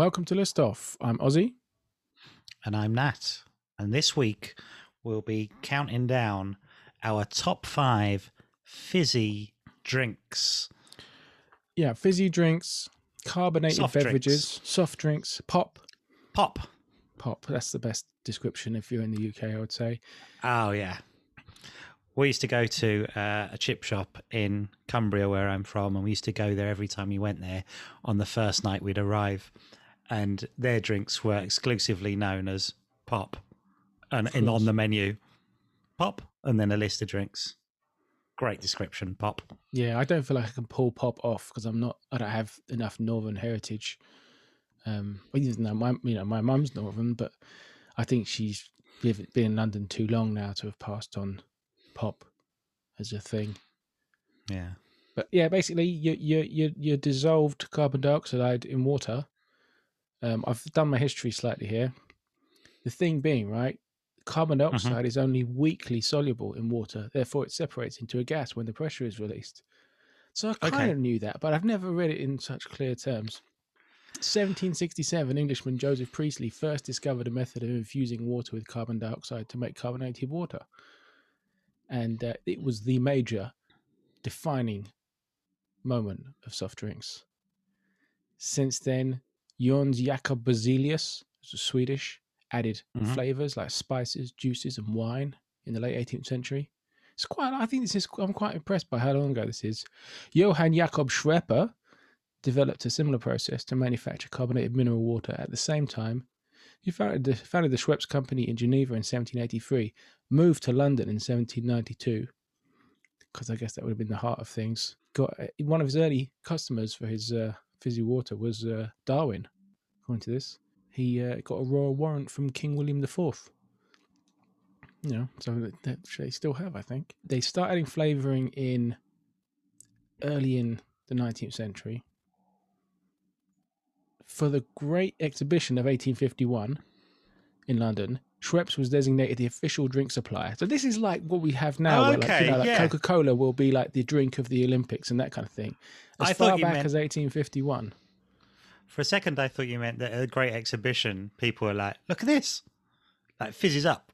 Welcome to List Off. I'm Ossie. And I'm Nat. And this week we'll be counting down our top five fizzy drinks. Yeah, fizzy drinks, carbonated Soft beverages, drinks. soft drinks, pop. Pop. Pop. That's the best description if you're in the UK, I would say. Oh, yeah. We used to go to uh, a chip shop in Cumbria, where I'm from, and we used to go there every time we went there on the first night we'd arrive. And their drinks were exclusively known as pop and, and on the menu. Pop, and then a list of drinks. Great description, pop. Yeah, I don't feel like I can pull pop off because I'm not. I don't have enough northern heritage. Um, well, though my you know my mum's northern, but I think she's been been in London too long now to have passed on pop as a thing. Yeah. But yeah, basically, you you you you dissolved carbon dioxide in water. Um, I've done my history slightly here. The thing being, right, carbon dioxide is only weakly soluble in water. Therefore, it separates into a gas when the pressure is released. So I kind Okay. of knew that, but I've never read it in such clear terms. 1767, Englishman Joseph Priestley first discovered a method of infusing water with carbon dioxide to make carbonated water, and uh, it was the major defining moment of soft drinks. Since then, Jons Jakob Berzelius, Swedish, added Mhm. flavors like spices, juices, and wine in the late 18th century. It's quite. I think this is. I'm quite impressed by how long ago this is. Johann Jakob Schweppe developed a similar process to manufacture carbonated mineral water. At the same time, he founded the, founded the Schweppes Company in Geneva in 1783, moved to London in 1792, because I guess that would have been the heart of things. Got uh, one of his early customers for his uh, fizzy water was uh, Darwin. According to this, he uh, got a royal warrant from King William IV. You know, so that, that they still have, I think. They start adding flavouring in early in the 19th century. For the Great Exhibition of 1851 in London, Schweppes was designated the official drink supplier. So this is like what we have now, Oh, where like, you know, like yeah. Coca Cola will be like the drink of the Olympics and that kind of thing. As I far back meant- as 1851. For a second, I thought you meant that at a great exhibition, people were like, "Look at this!" Like fizzes up,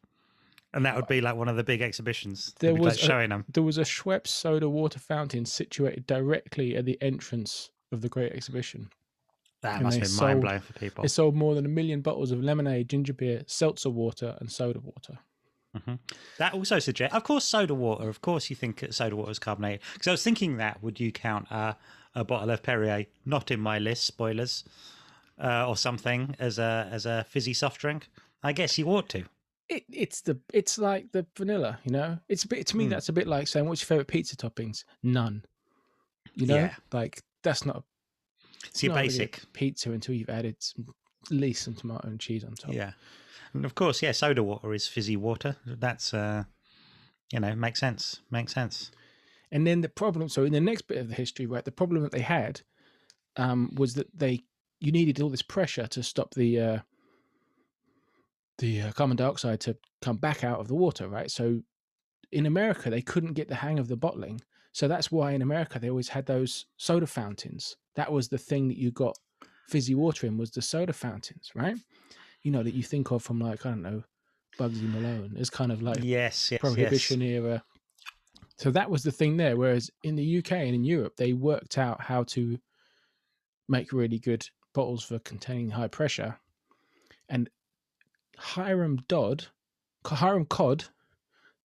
and that would be like one of the big exhibitions. There They'd like, was a- showing them. There was a Schweppes soda water fountain situated directly at the entrance of the Great Exhibition. That and must have been mind blowing for people. They sold more than a million bottles of lemonade, ginger beer, seltzer water, and soda water. That also suggests, of course, soda water. Of course, you think soda water is carbonated. Because I was thinking that would you count uh, a bottle of Perrier, not in my list, spoilers, uh, or something as a as a fizzy soft drink? I guess you ought to. It, it's the it's like the vanilla, you know. It's a bit to me. Mm. That's a bit like saying, "What's your favorite pizza toppings?" None. You know, Yeah. like that's not It's your not really a basic. pizza until you've added some, at least some tomato and cheese on top. Yeah. And of course, yeah, soda water is fizzy water. That's, uh, you know, makes sense. Makes sense. And then the problem, so in the next bit of the history, right, the problem that they had um, was that they you needed all this pressure to stop the uh, the uh, carbon dioxide to come back out of the water, right? So in America, they couldn't get the hang of the bottling, so that's why in America they always had those soda fountains. That was the thing that you got fizzy water in was the soda fountains, right? You know that you think of from like I don't know, Bugsy Malone. It's kind of like Yes, yes, prohibition era. So that was the thing there. Whereas in the UK and in Europe, they worked out how to make really good bottles for containing high pressure. And Hiram Dodd, Hiram Codd,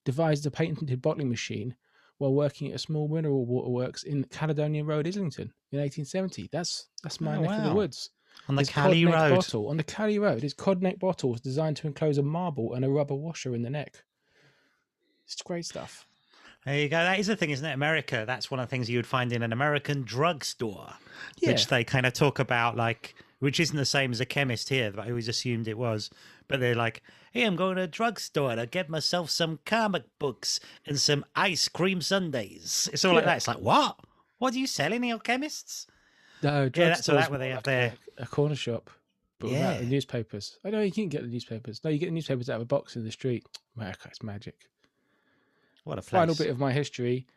devised a patented bottling machine while working at a small mineral water works in Caledonian Road, Islington, in 1870. That's that's my Oh, neck of the woods. On the His Cali Road. bottle on the Cali Road. His Codd neck bottle was designed to enclose a marble and a rubber washer in the neck. It's great stuff. There you go. That is the thing, isn't it? America. That's one of the things you would find in an American drugstore, Yeah. which they kind of talk about, like, which isn't the same as a chemist here. But I always assumed it was. But they're like, "Hey, I'm going to a drugstore to get myself some comic books and some ice cream sundaes." It's all like Yeah. that. It's like, what? What do you sell in your chemists? No, Yeah, that's drugstore's that where they have like their. a, corner shop, but without the newspapers. I know you can get the newspapers. No, you get the newspapers out of a box in the street. America, it's magic. What a place. Final bit of my history: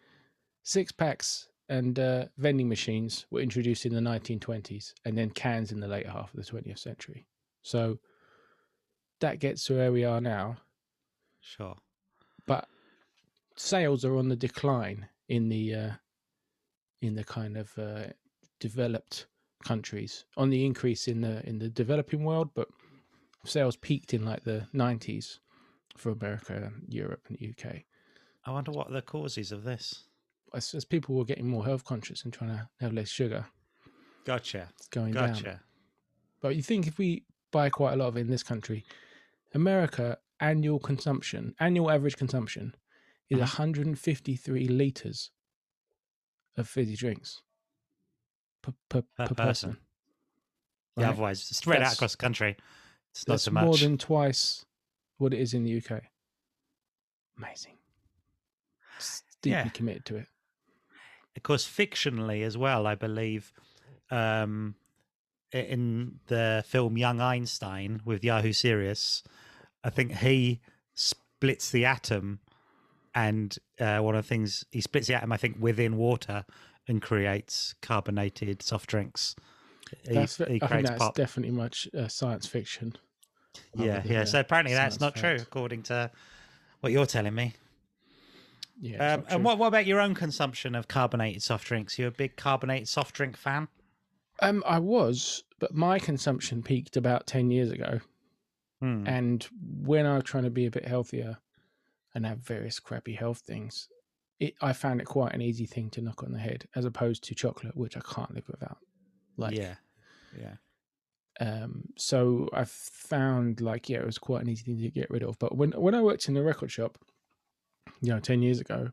six packs and uh, vending machines were introduced in the 1920s, and then cans in the later half of the 20th century. So that gets to where we are now. Sure. But sales are on the decline in the uh, in the kind of uh, developed countries, on the increase in the in the developing world, but sales peaked in like the 90s for America, Europe, and the UK. I wonder what the causes of this. As, as people were getting more health conscious and trying to have less sugar Gotcha. It's going down. Gotcha. But you think if we buy quite a lot of it in this country, America annual consumption, annual average consumption is Mhm. 153 liters of fizzy drinks per, per, Per per, person. person. Yeah, right? otherwise spread out across the country. It's not so much. more than twice what it is in the UK. Amazing. Deeply Yeah. committed to it. of course, fictionally as well, I believe, um, in the film Young Einstein with Yahoo Serious, I think he splits the atom, and uh, one of the things he splits the atom, I think, within water and creates carbonated soft drinks. He, That's, he I think that's pop. definitely much uh, science fiction. Yeah, yeah. So apparently that's not true, according to what you're telling me. Yeah, Um, and what, what about your own consumption of carbonated soft drinks? You a big carbonated soft drink fan? Um, I was, but my consumption peaked about ten years ago. Hmm. And when I was trying to be a bit healthier and have various crappy health things, it I found it quite an easy thing to knock on the head, as opposed to chocolate, which I can't live without. Like, yeah, yeah. um, so I found like yeah, it was quite an easy thing to get rid of. But when when I worked in the record shop, you know, ten years ago,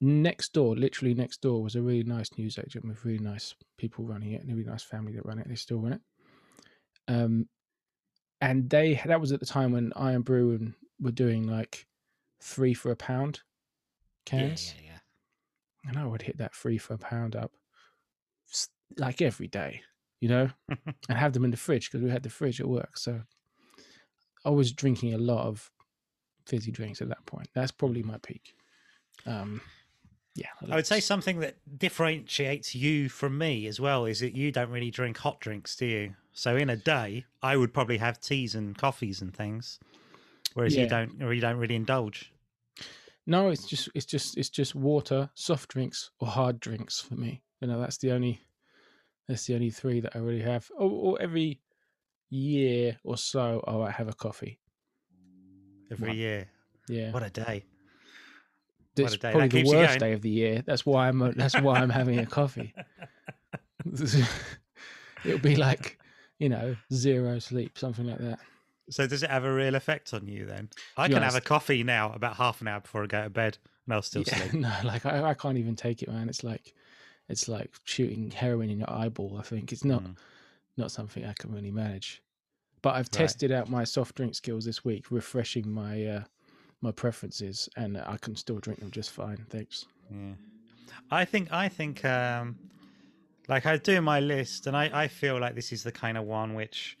next door, literally next door, was a really nice newsagent with really nice people running it, and a really nice family that run it. They still run it. Um, and they that was at the time when Irn-Bru and were doing like three for a pound cans, Yeah, yeah, and I would hit that three for a pound up like every day, you know, and have them in the fridge because we had the fridge at work. So I was drinking a lot of fizzy drinks at that point. That's probably my peak. Um, yeah, I would say something that differentiates you from me as well is that you don't really drink hot drinks, do you? So in a day, I would probably have teas and coffees and things, whereas Yeah. you don't, or you don't really indulge. No, it's just it's just it's just water, soft drinks, or hard drinks for me. You know, that's the only that's the only three that I really have. Or, or every year or so, oh, I have a coffee. Every year. Yeah, What a day! it's a day. probably That the worst day of the year. That's why I'm that's why I'm having a coffee. It'll be like you know zero sleep, something like that. So does it have a real effect on you then? I can have a coffee now about half an hour before I go to bed, and I'll still Yeah, sleep. no, like I, I can't even take it, man. It's like it's like shooting heroin in your eyeball. I think it's not Mm. not something I can really manage. But I've Right. tested out my soft drink skills this week, refreshing my uh, my preferences, and I can still drink them just fine. Thanks. Yeah. I think I think um like I do my list and I, I feel like this is the kind of one which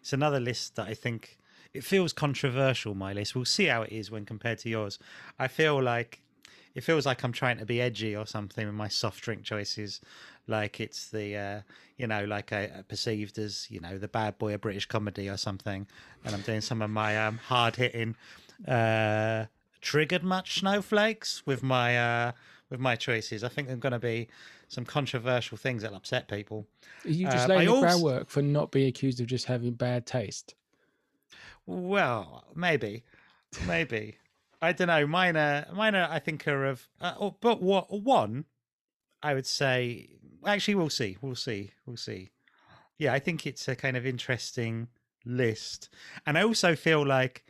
it's another list that I think it feels controversial, my list. We'll see how it is when compared to yours. I feel like it feels like I'm trying to be edgy or something with my soft drink choices. Like it's the uh you know, like I I perceived as, you know, the bad boy of British comedy or something. And I'm doing some of my um hard hitting uh triggered much snowflakes with my uh with my choices. I think there's going to be some controversial things that'll upset people. You just I laying the also- groundwork for not being accused of just having bad taste. Well, maybe, maybe. I don't know. Mine are, mine are, I think are of, uh, oh, but what one, I would say. Actually, we'll see. We'll see. We'll see. Yeah, I think it's a kind of interesting list, and I also feel like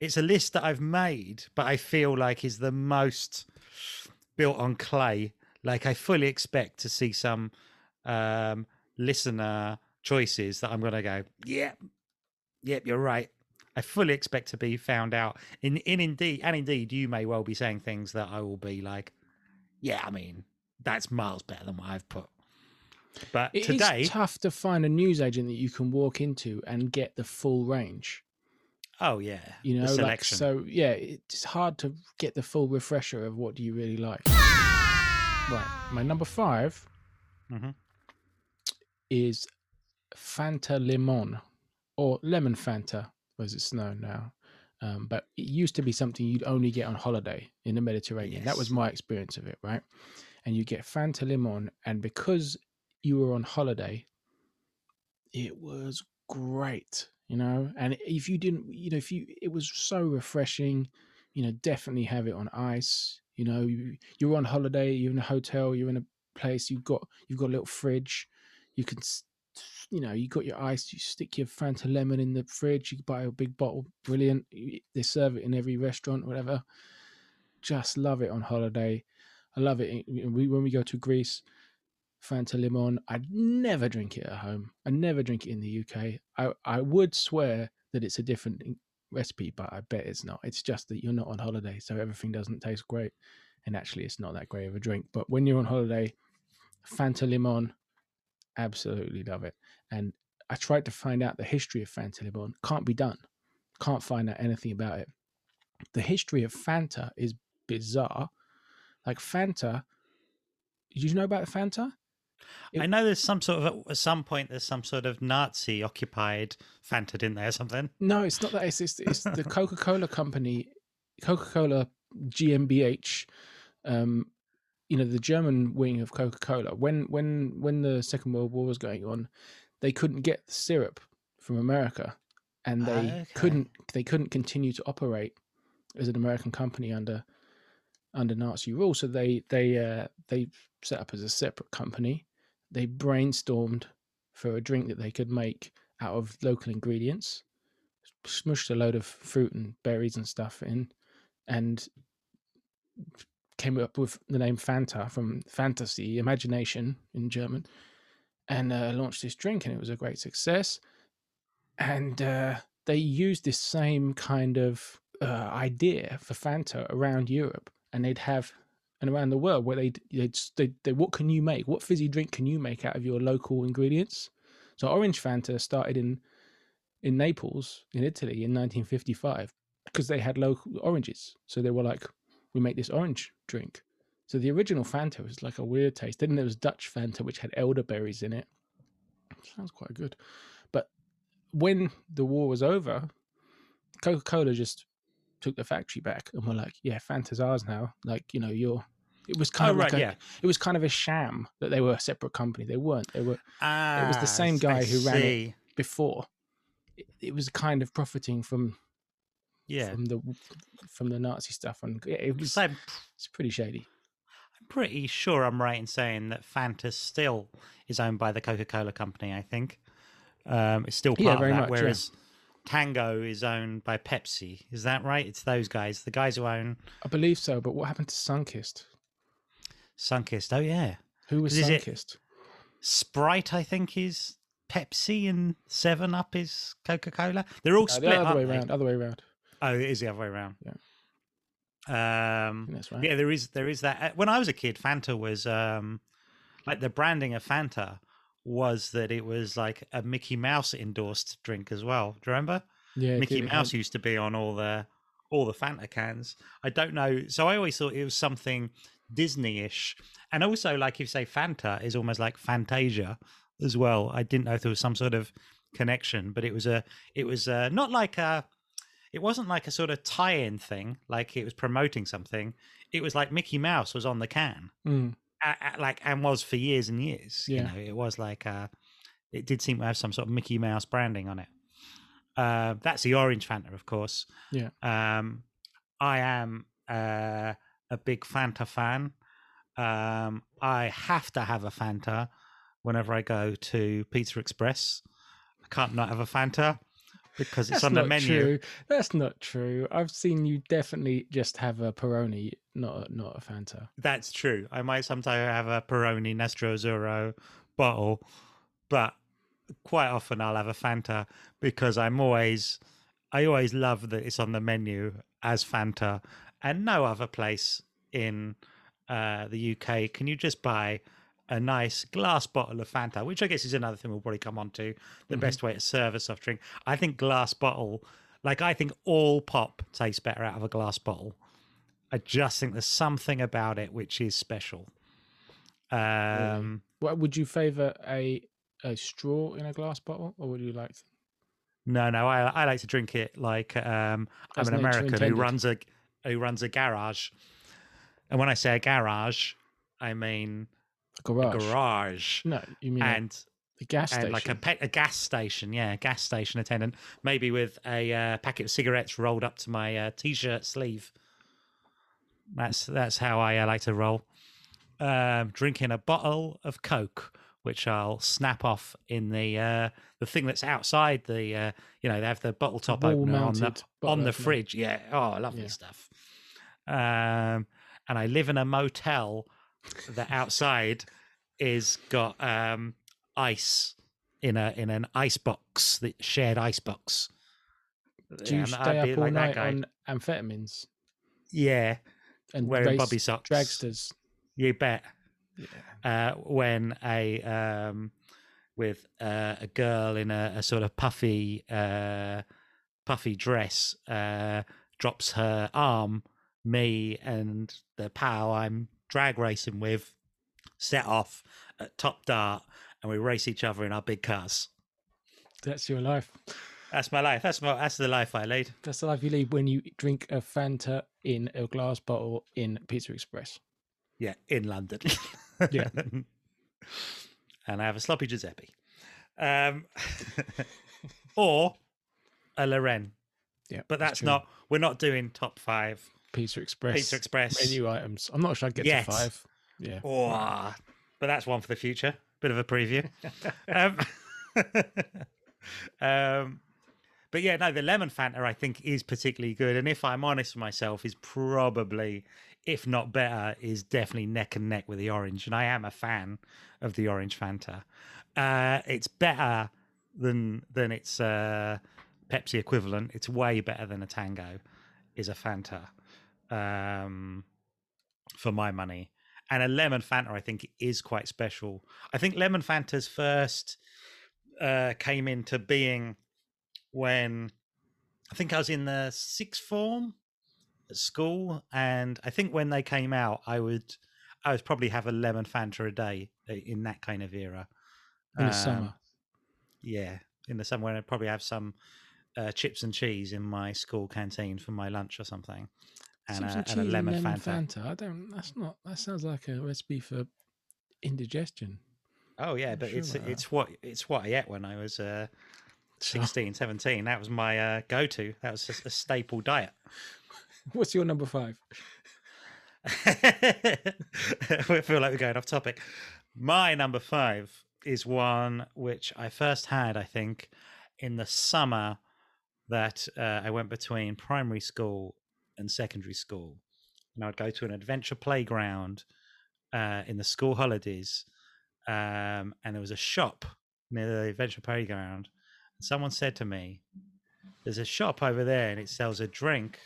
it's a list that I've made, but I feel like is the most built on clay. Like I fully expect to see some um, listener choices that I'm going to go, yeah, Yep, you're right. I fully expect to be found out. In in indeed and indeed you may well be saying things that I will be like, Yeah, I mean, that's miles better than what I've put. But It today it's tough to find a newsagent that you can walk into and get the full range. oh yeah. You know, the like so. Yeah, it's hard to get the full refresher of what do you really like. Right. My number 5 Mhm. is Fanta Limon or Lemon Fanta, as it's known now. Um, but it used to be something you'd only get on holiday in the Mediterranean. That was my experience of it, right? And you get Fanta Limon, and because you were on holiday, it was great, you know. And if you didn't, you know, if you, it was so refreshing. You know, definitely have it on ice. You know, you, you're on holiday, you're in a hotel, you're in a place, you've got you've got a little fridge. You can, you know, you got your ice. You stick your Fanta lemon in the fridge. You buy a big bottle. Brilliant. They serve it in every restaurant, whatever. Just love it on holiday. I love it. We when we go to Greece, Fanta lemon. I'd never drink it at home. I never drink it in the UK. I I would swear that it's a different recipe, but I bet it's not. It's just that you're not on holiday, so everything doesn't taste great. And actually, it's not that great of a drink. But when you're on holiday, Fanta lemon, absolutely love it. And I tried to find out the history of Fanta lemon. Can't be done. Can't find out anything about it. The history of Fanta is bizarre. Like Fanta, did you know about Fanta? It- I know there's some sort of at some point there's some sort of Nazi occupied Fanta, didn't there, or something? No, it's not that. It's it's, it's the Coca Cola company, Coca Cola GmbH. Um, you know the German wing of Coca Cola. When when when the Second World War was going on, they couldn't get the syrup from America, and they Okay. couldn't they couldn't continue to operate as an American company under under Nazi rule. So they they uh, they set up as a separate company. They brainstormed for a drink that they could make out of local ingredients, smushed a load of fruit and berries and stuff in, and came up with the name Fanta from fantasy, imagination in German, and uh, launched this drink, and it was a great success. And uh, they used this same kind of uh, idea for Fanta around Europe, and they'd have and around the world where they'd, they'd, they what can you make? What fizzy drink can you make out of your local ingredients? So Orange Fanta started in in Naples in Italy in 1955 because they had local oranges. So they were like, we make this orange drink. So the original Fanta was like a weird taste. Then there was Dutch Fanta, which had elderberries in it. Sounds quite good. But when the war was over, Coca Cola just took the factory back and were like, yeah, Fanta's ours now. Like, you know, you're. It was kind Oh of right, like a, yeah. it was kind of a sham that they were a separate company. They weren't. They were Ah, it was the same I guy who ran it. before. It, it was kind of profiting from Yeah, from the from the Nazi stuff, and yeah, it was I'm it's pretty shady. I'm pretty sure I'm right in saying that Fanta still is owned by the Coca-Cola company. I think um, it's still part Yeah, of that, much, yeah. Tango is owned by Pepsi. Is that right? It's those guys, the guys who own I believe so. But what happened to Sunkist? Sunkist. Oh yeah, Who was Is it- Sunkist? Sprite. I think is Pepsi and Seven Up is Coca-Cola. They're all Uh, split. the other way around. Other way around. Oh, it is the other way around. Yeah. Um, that's right. Yeah, there is there is that. uh, When I was a kid, Fanta was um like the branding of Fanta was that it was like a Mickey Mouse endorsed drink as well. Do you remember? Yeah, Mickey Mouse had- used to be on all the all the Fanta cans. I don't know. So I always thought it was something Disney-ish, and also like if you say Fanta is almost like Fantasia as well. I didn't know if there was some sort of connection, but it was a it was uh not like a it wasn't like a sort of tie-in thing, like it was promoting something. It was like Mickey Mouse was on the can, Mm, a- a- like and was for years and years. You know, it was like uh, it did seem to have some sort of Mickey Mouse branding on it. Uh, that's the orange Fanta, of course. Yeah. Um, I am uh, a big Fanta fan. Um, I have to have a Fanta whenever I go to Pizza Express. I can't not have a Fanta because it's That's on the menu. true. That's not true. I've seen you definitely just have a Peroni, not a, not a Fanta. That's true. I might sometimes have a Peroni Nastro Azzurro bottle, but quite often I'll have a Fanta because I'm always, I always love that it's on the menu as Fanta, and no other place in uh, the UK can you just buy a nice glass bottle of Fanta, which I guess is another thing we'll probably come on to. The Mhm. best way to serve a soft drink, I think glass bottle. Like I think all pop tastes better out of a glass bottle. I just think there's something about it which is special. Um, What would you favour a a straw in a glass bottle, or would you like? To... no, no, I I like to drink it like um, I'm an American who runs a who runs a garage, and when I say a garage, I mean garage. garage, No, you mean and a gas and like a pet, a gas station, yeah, gas station attendant, maybe with a uh, packet of cigarettes rolled up to my uh, t-shirt sleeve. That's that's how I uh, like to roll. Um, drinking a bottle of Coke, which I'll snap off in the uh, the thing that's outside the uh, you know they have the bottle top opener on the on the opener. fridge. Yeah, oh, lovely Yeah. stuff. Um, and I live in a motel that outside is got um, ice in a in an ice box, the shared ice box. Do you And stay I'd up all like night on amphetamines Yeah, and wearing bobby socks. dragsters? You bet. Yeah. uh, when a um, with uh, a girl in a, a sort of puffy uh, puffy dress uh, drops her arm, me and the pal I'm drag racing with set off at top dart, and we race each other in our big cars. That's your life. That's my life. That's my that's the life I lead. That's the life you lead when you drink a Fanta in a glass bottle in Pizza Express. Yeah, in London. Yeah. and I have a sloppy Giuseppe. Um, or a La Reine. Yeah, But that's true. not, we're not doing top five Pizza Express. Pizza Express. menu items. I'm not sure I'd get Yet. to five. Yeah. Oh, but that's one for the future. Bit of a preview. um, um, but yeah, no, the lemon Fanta I think is particularly good, and if I'm honest with myself, is probably, if not better, is definitely neck and neck with the orange, and I am a fan of the orange Fanta. Uh, it's better than than its uh, Pepsi equivalent. It's way better than a Tango. Is a Fanta, um, for my money and a lemon Fanta, I think, is quite special. I think lemon Fantas first uh, came into being when I think I was in the sixth form at school, and I think when they came out, I would I would probably have a lemon Fanta a day uh, in that kind of era. In the Um, summer. yeah, in the summer, I'd probably have some uh, chips and cheese in my school canteen for my lunch or something, and, a, and a and lemon, lemon Fanta. Fanta. I don't. That's not. That sounds like a recipe for indigestion. Oh yeah, but sure it's about that. it's what it's what I ate when I was uh, 16, 17. That was my uh, go-to. That was just a staple diet. What's your number five? we feel like we're going off topic. My number five is one which I first had, I think, in the summer that uh, I went between primary school and secondary school. And I'd go to an adventure playground uh, in the school holidays. Um, and there was a shop near the adventure playground. And someone said to me, There's a shop over there and it sells a drink.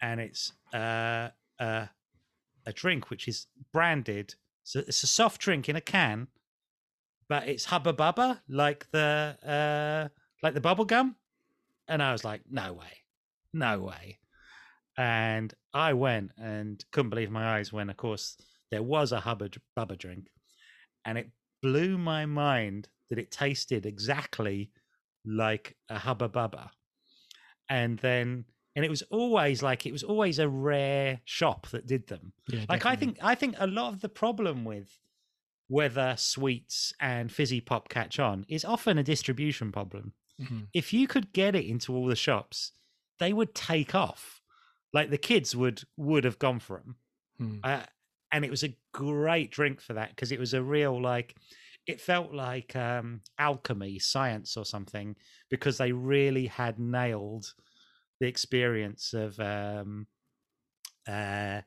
And it's uh, uh, a drink which is branded. So it's a soft drink in a can, but it's Hubba Bubba, like the uh, like the bubble gum. And I was like, no way, no way. And I went and couldn't believe my eyes when, of course, there was a Hubba Bubba drink, and it blew my mind that it tasted exactly like a Hubba Bubba. And then, and it was always like it was always a rare shop that did them Yeah, like i think i think a lot of the problem with whether sweets and fizzy pop catch on is often a distribution problem Mhm. if you could get it into all the shops they would take off like the kids would would have gone for them Hmm. uh, and it was a great drink for that because it was a real like it felt like um alchemy science or something because they really had nailed the experience of um uh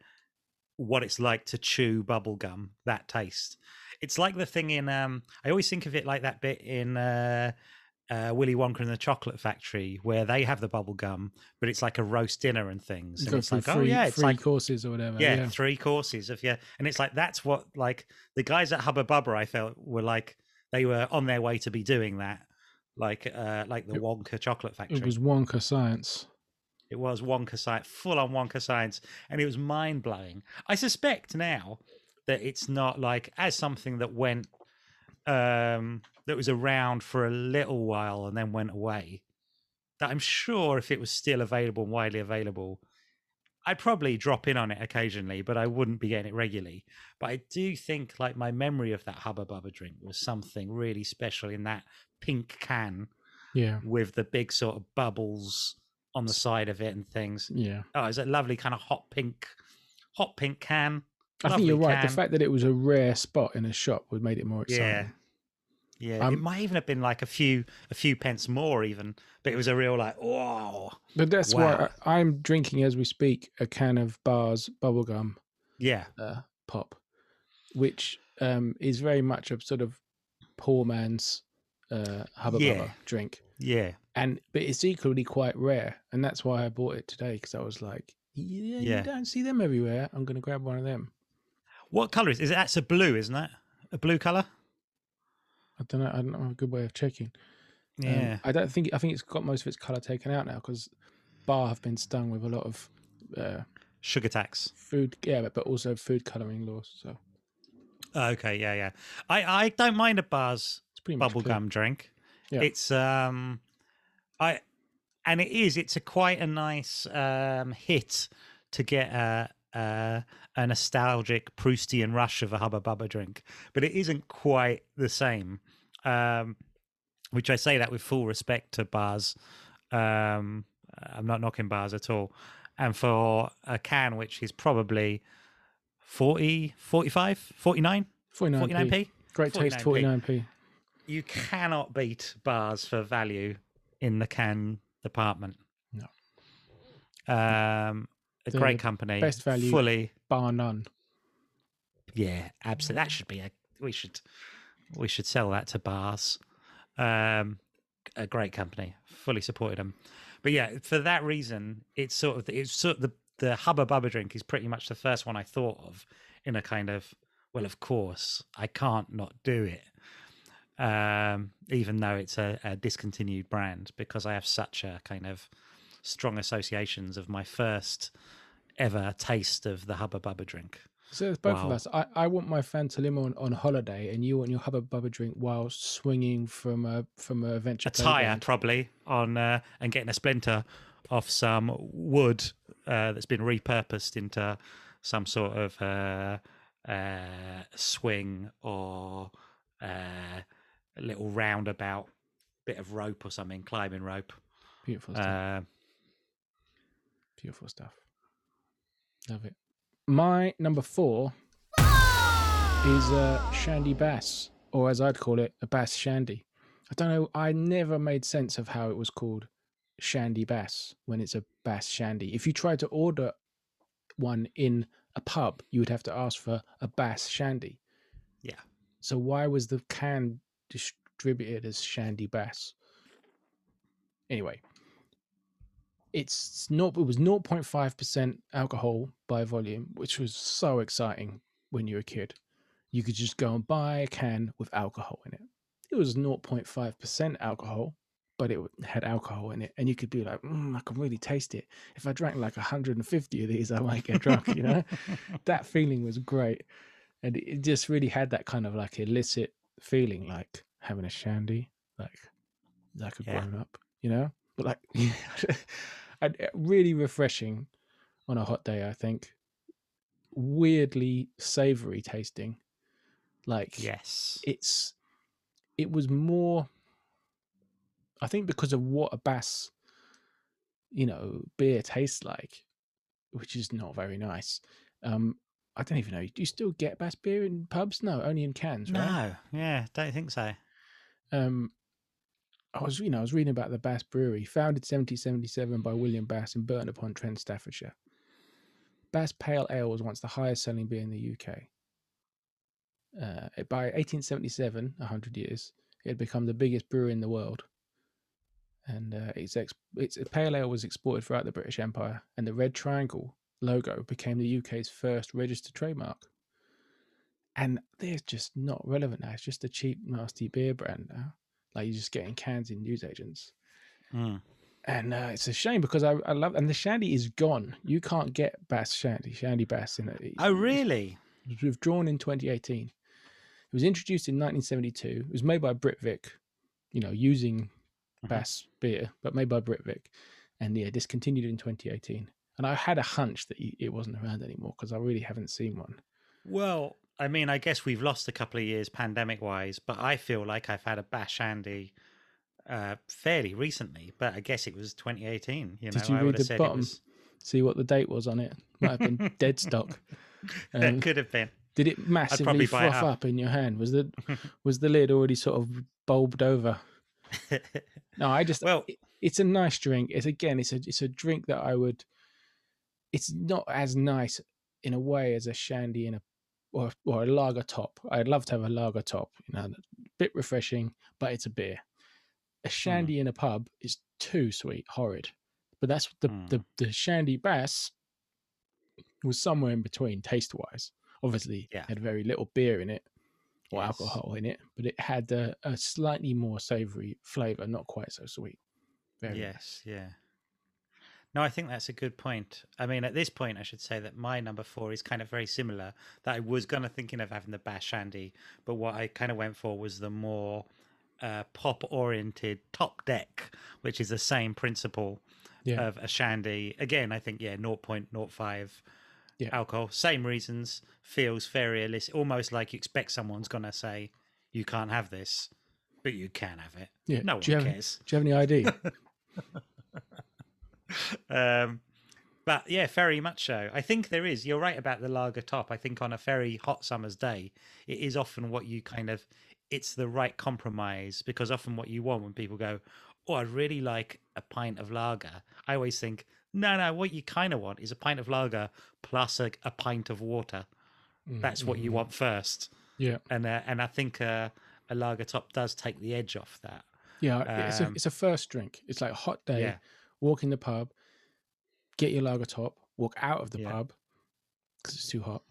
what it's like to chew bubble gum that taste it's like the thing in um i always think of it like that bit in uh uh, Willy Wonka and the Chocolate Factory, where they have the bubble gum, but it's like a roast dinner and things. And it's like, three, oh yeah, it's three like courses or whatever. yeah, Yeah. three courses of yeah, and it's like that's what like the guys at Hubba Bubba I felt were like they were on their way to be doing that, like uh like the It- Wonka Chocolate Factory. It was Wonka science. It was Wonka science, full on Wonka science, and it was mind blowing. I suspect now that it's not like as something that went um that was around for a little while and then went away. That I'm sure if it was still available and widely available, I'd probably drop in on it occasionally, but I wouldn't be getting it regularly. But I do think like my memory of that Hubba Bubba drink was something really special in that pink can Yeah. with the big sort of bubbles on the side of it and things. Yeah. Oh, it's a lovely kind of hot pink, hot pink can. I think you're right. The fact that it was a rare spot in a shop would made it more exciting. Yeah. Yeah, it Um, might even have been like a few, a few pence more even, but it was a real like, whoa, But that's Wow. why I, I'm drinking as we speak a can of Barr's bubblegum yeah, uh, pop, which um, is very much a sort of poor man's uh, hubba Yeah. bubba drink. yeah, And but it's equally quite rare, and that's why I bought it today because I was like, yeah, Yeah. you don't see them everywhere. I'm going to grab one of them. What color is? Is it? That's a blue, isn't it? A blue color? I don't know. I don't know a good way of checking. Um, Yeah, I don't think. I think it's got most of its color taken out now because Barr have been stung with a lot of uh, sugar tax. food. Yeah, but, but also food coloring laws. So Okay, yeah, yeah. I I don't mind a Barr's it's pretty much bubblegum drink. Yeah. It's um, I and it is. It's a quite a nice um hit to get a. Uh, a nostalgic Proustian rush of a Hubba Bubba drink, but it isn't quite the same. Um, which I say that with full respect to Barr's. Um, I'm not knocking Barr's at all. And for a can, which is probably 40, 45, 49, 49p. 49p, Great taste, 49p. 49p. you cannot beat Barr's for value in the can department. No. Um, a The great company. best value. Fully. Bar none. Yeah, absolutely. That should be a. We should. We should sell that to Barr's. Um, a great company. Fully supported them. But yeah, for that reason, it's sort of it's sort of the the Hubba Bubba drink is pretty much the first one I thought of in a kind of well, of course I can't not do it. Um, even though it's a, a discontinued brand, because I have such a kind of strong associations of my first ever taste of the Hubba Bubba drink. So it's both of us. I, I want my Fanta Limon, on holiday, and you want your Hubba Bubba drink while swinging from a from a adventure a tire probably on uh, and getting a splinter off some wood uh, that's been repurposed into some sort of uh, uh, swing or uh, a little roundabout bit of rope or something, climbing rope. Beautiful. Uh, Beautiful stuff. Love it. My number four is uh, Shandy Bass, or as I'd call it, a Bass Shandy. I don't know. I never made sense of how it was called Shandy Bass when it's a Bass Shandy. If you tried to order one in a pub, you would have to ask for a Bass Shandy. Yeah. So why was the can distributed as Shandy Bass? Anyway, it's not. It was 0.5 percent alcohol by volume, which was so exciting when you were a kid. You could just go and buy a can with alcohol in it. It was 0.5 percent alcohol, but it had alcohol in it, and you could be like, mm, I can really taste it. If I drank like 150 of these, I might get drunk. You know, that feeling was great, and it just really had that kind of like illicit feeling, like having a shandy, like like a Yeah. grown up, you know. But like, really refreshing on a hot day. I think weirdly savory tasting, like yes. it's it was more i think because of what a bass you know beer tastes like which is not very nice um i don't even know do you still get bass beer in pubs no only in cans right No, yeah, don't think so. um i was you know i was reading about the bass brewery founded 1777 by william bass in burton upon trent staffordshire bass pale ale was once the highest selling beer in the uk uh, by 1877, 100 years, it had become the biggest brewery in the world. And uh, its, ex- its pale ale was exported throughout the British Empire, and the red triangle logo became the UK's first registered trademark. And they're just not relevant now. It's just a cheap, nasty beer brand now. Like you're just getting cans in newsagents. Mm. And uh, it's a shame because I, I love and the shandy is gone. You can't get Bass Shandy, Shandy Bass in it. Oh, really? It was withdrawn in 2018. It was introduced in 1972. It was made by Britvic, you know, using Mhm. Bass beer, but made by Britvic, and yeah, discontinued in 2018. And I had a hunch that it wasn't around anymore because I really haven't seen one. Well, I mean, I guess we've lost a couple of years pandemic wise, but I feel like I've had a Bass Shandy uh, fairly recently. But I guess it was 2018. You know, Did you I read the said bottom? was. See what the date was on it. Might have been dead stock. Um, That could have been. Did it massively probably buy it froth up. up in your hand? Was the was the lid already sort of bulbed over? No, I just well, it- it's a nice drink. It's again, it's a it's a drink that I would. It's not as nice in a way as a shandy in a or or a lager top. I'd love to have a lager top. You know, a bit refreshing, but it's a beer. A shandy in a pub is too sweet, horrid. But that's the Mm. the the shandy bass was somewhere in between taste wise. Obviously, Yeah. had very little beer in it or Yes. alcohol in it, but it had a, a slightly more savoury flavour, not quite so sweet. Very Yes, yeah. No, I think that's a good point. I mean, at this point, I should say that my number four is kind of very similar. That I was kind of thinking of having the Bass Shandy, but what I kind of went for was the more uh, pop-oriented Top Deck, which is the same principle Yeah. of a Shandy. Again, I think yeah, 0.05 Yeah. alcohol. Same reasons. Feels very realistic. Almost like you expect someone's gonna say you can't have this, but you can have it. Yeah. No one do have, cares. Do you have any ID? um, but yeah, very much so. I think there is. You're right about the lager top. I think on a very hot summer's day, it is often what you kind of. It's the right compromise because often what you want when people go, "Oh, I'd really like a pint of lager," I always think, "No, no. What you kind of want is a pint of lager plus a, a pint of water. Mm, That's what you mm, want first. Yeah. And uh, and I think uh, a lager top does take the edge off that. Yeah. it's, a, Um, it's a first drink. It's like a hot day, Yeah. Walk in the pub, get your lager top, walk out of the Yeah. pub because it's too hot,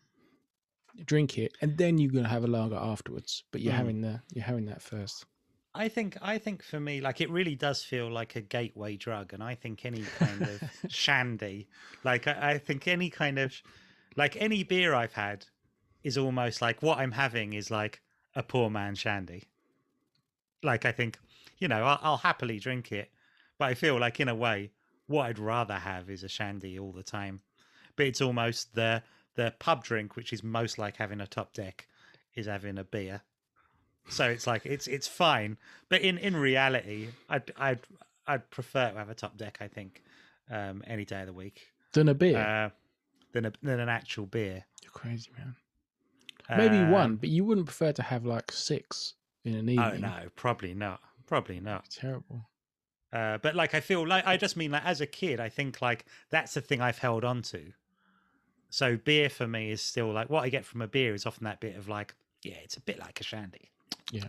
drink it, and then you're going to have a lager afterwards. But you're Mm. having the you're having that first. I think I think for me, like it really does feel like a gateway drug, and I think any kind of shandy, like I, I think any kind of like any beer I've had is almost like what I'm having is like a poor man shandy. Like I think, you know, I'll, I'll happily drink it, but I feel like in a way, what I'd rather have is a shandy all the time. But it's almost the the pub drink, which is most like having a top deck, is having a beer. So it's like it's it's fine, but in in reality, I'd I'd I'd prefer to have a top deck. I think um, any day of the week Than a beer. uh, than a, than an actual beer. you're crazy, man. Maybe Um, one, but you wouldn't prefer to have like six in an evening. Oh evening. no, probably not. Probably not. Terrible. Uh, but like, I feel like I just mean like as a kid, I think like that's the thing I've held on to. So beer for me is still like what I get from a beer is often that bit of like, yeah, it's a bit like a shandy. Yeah.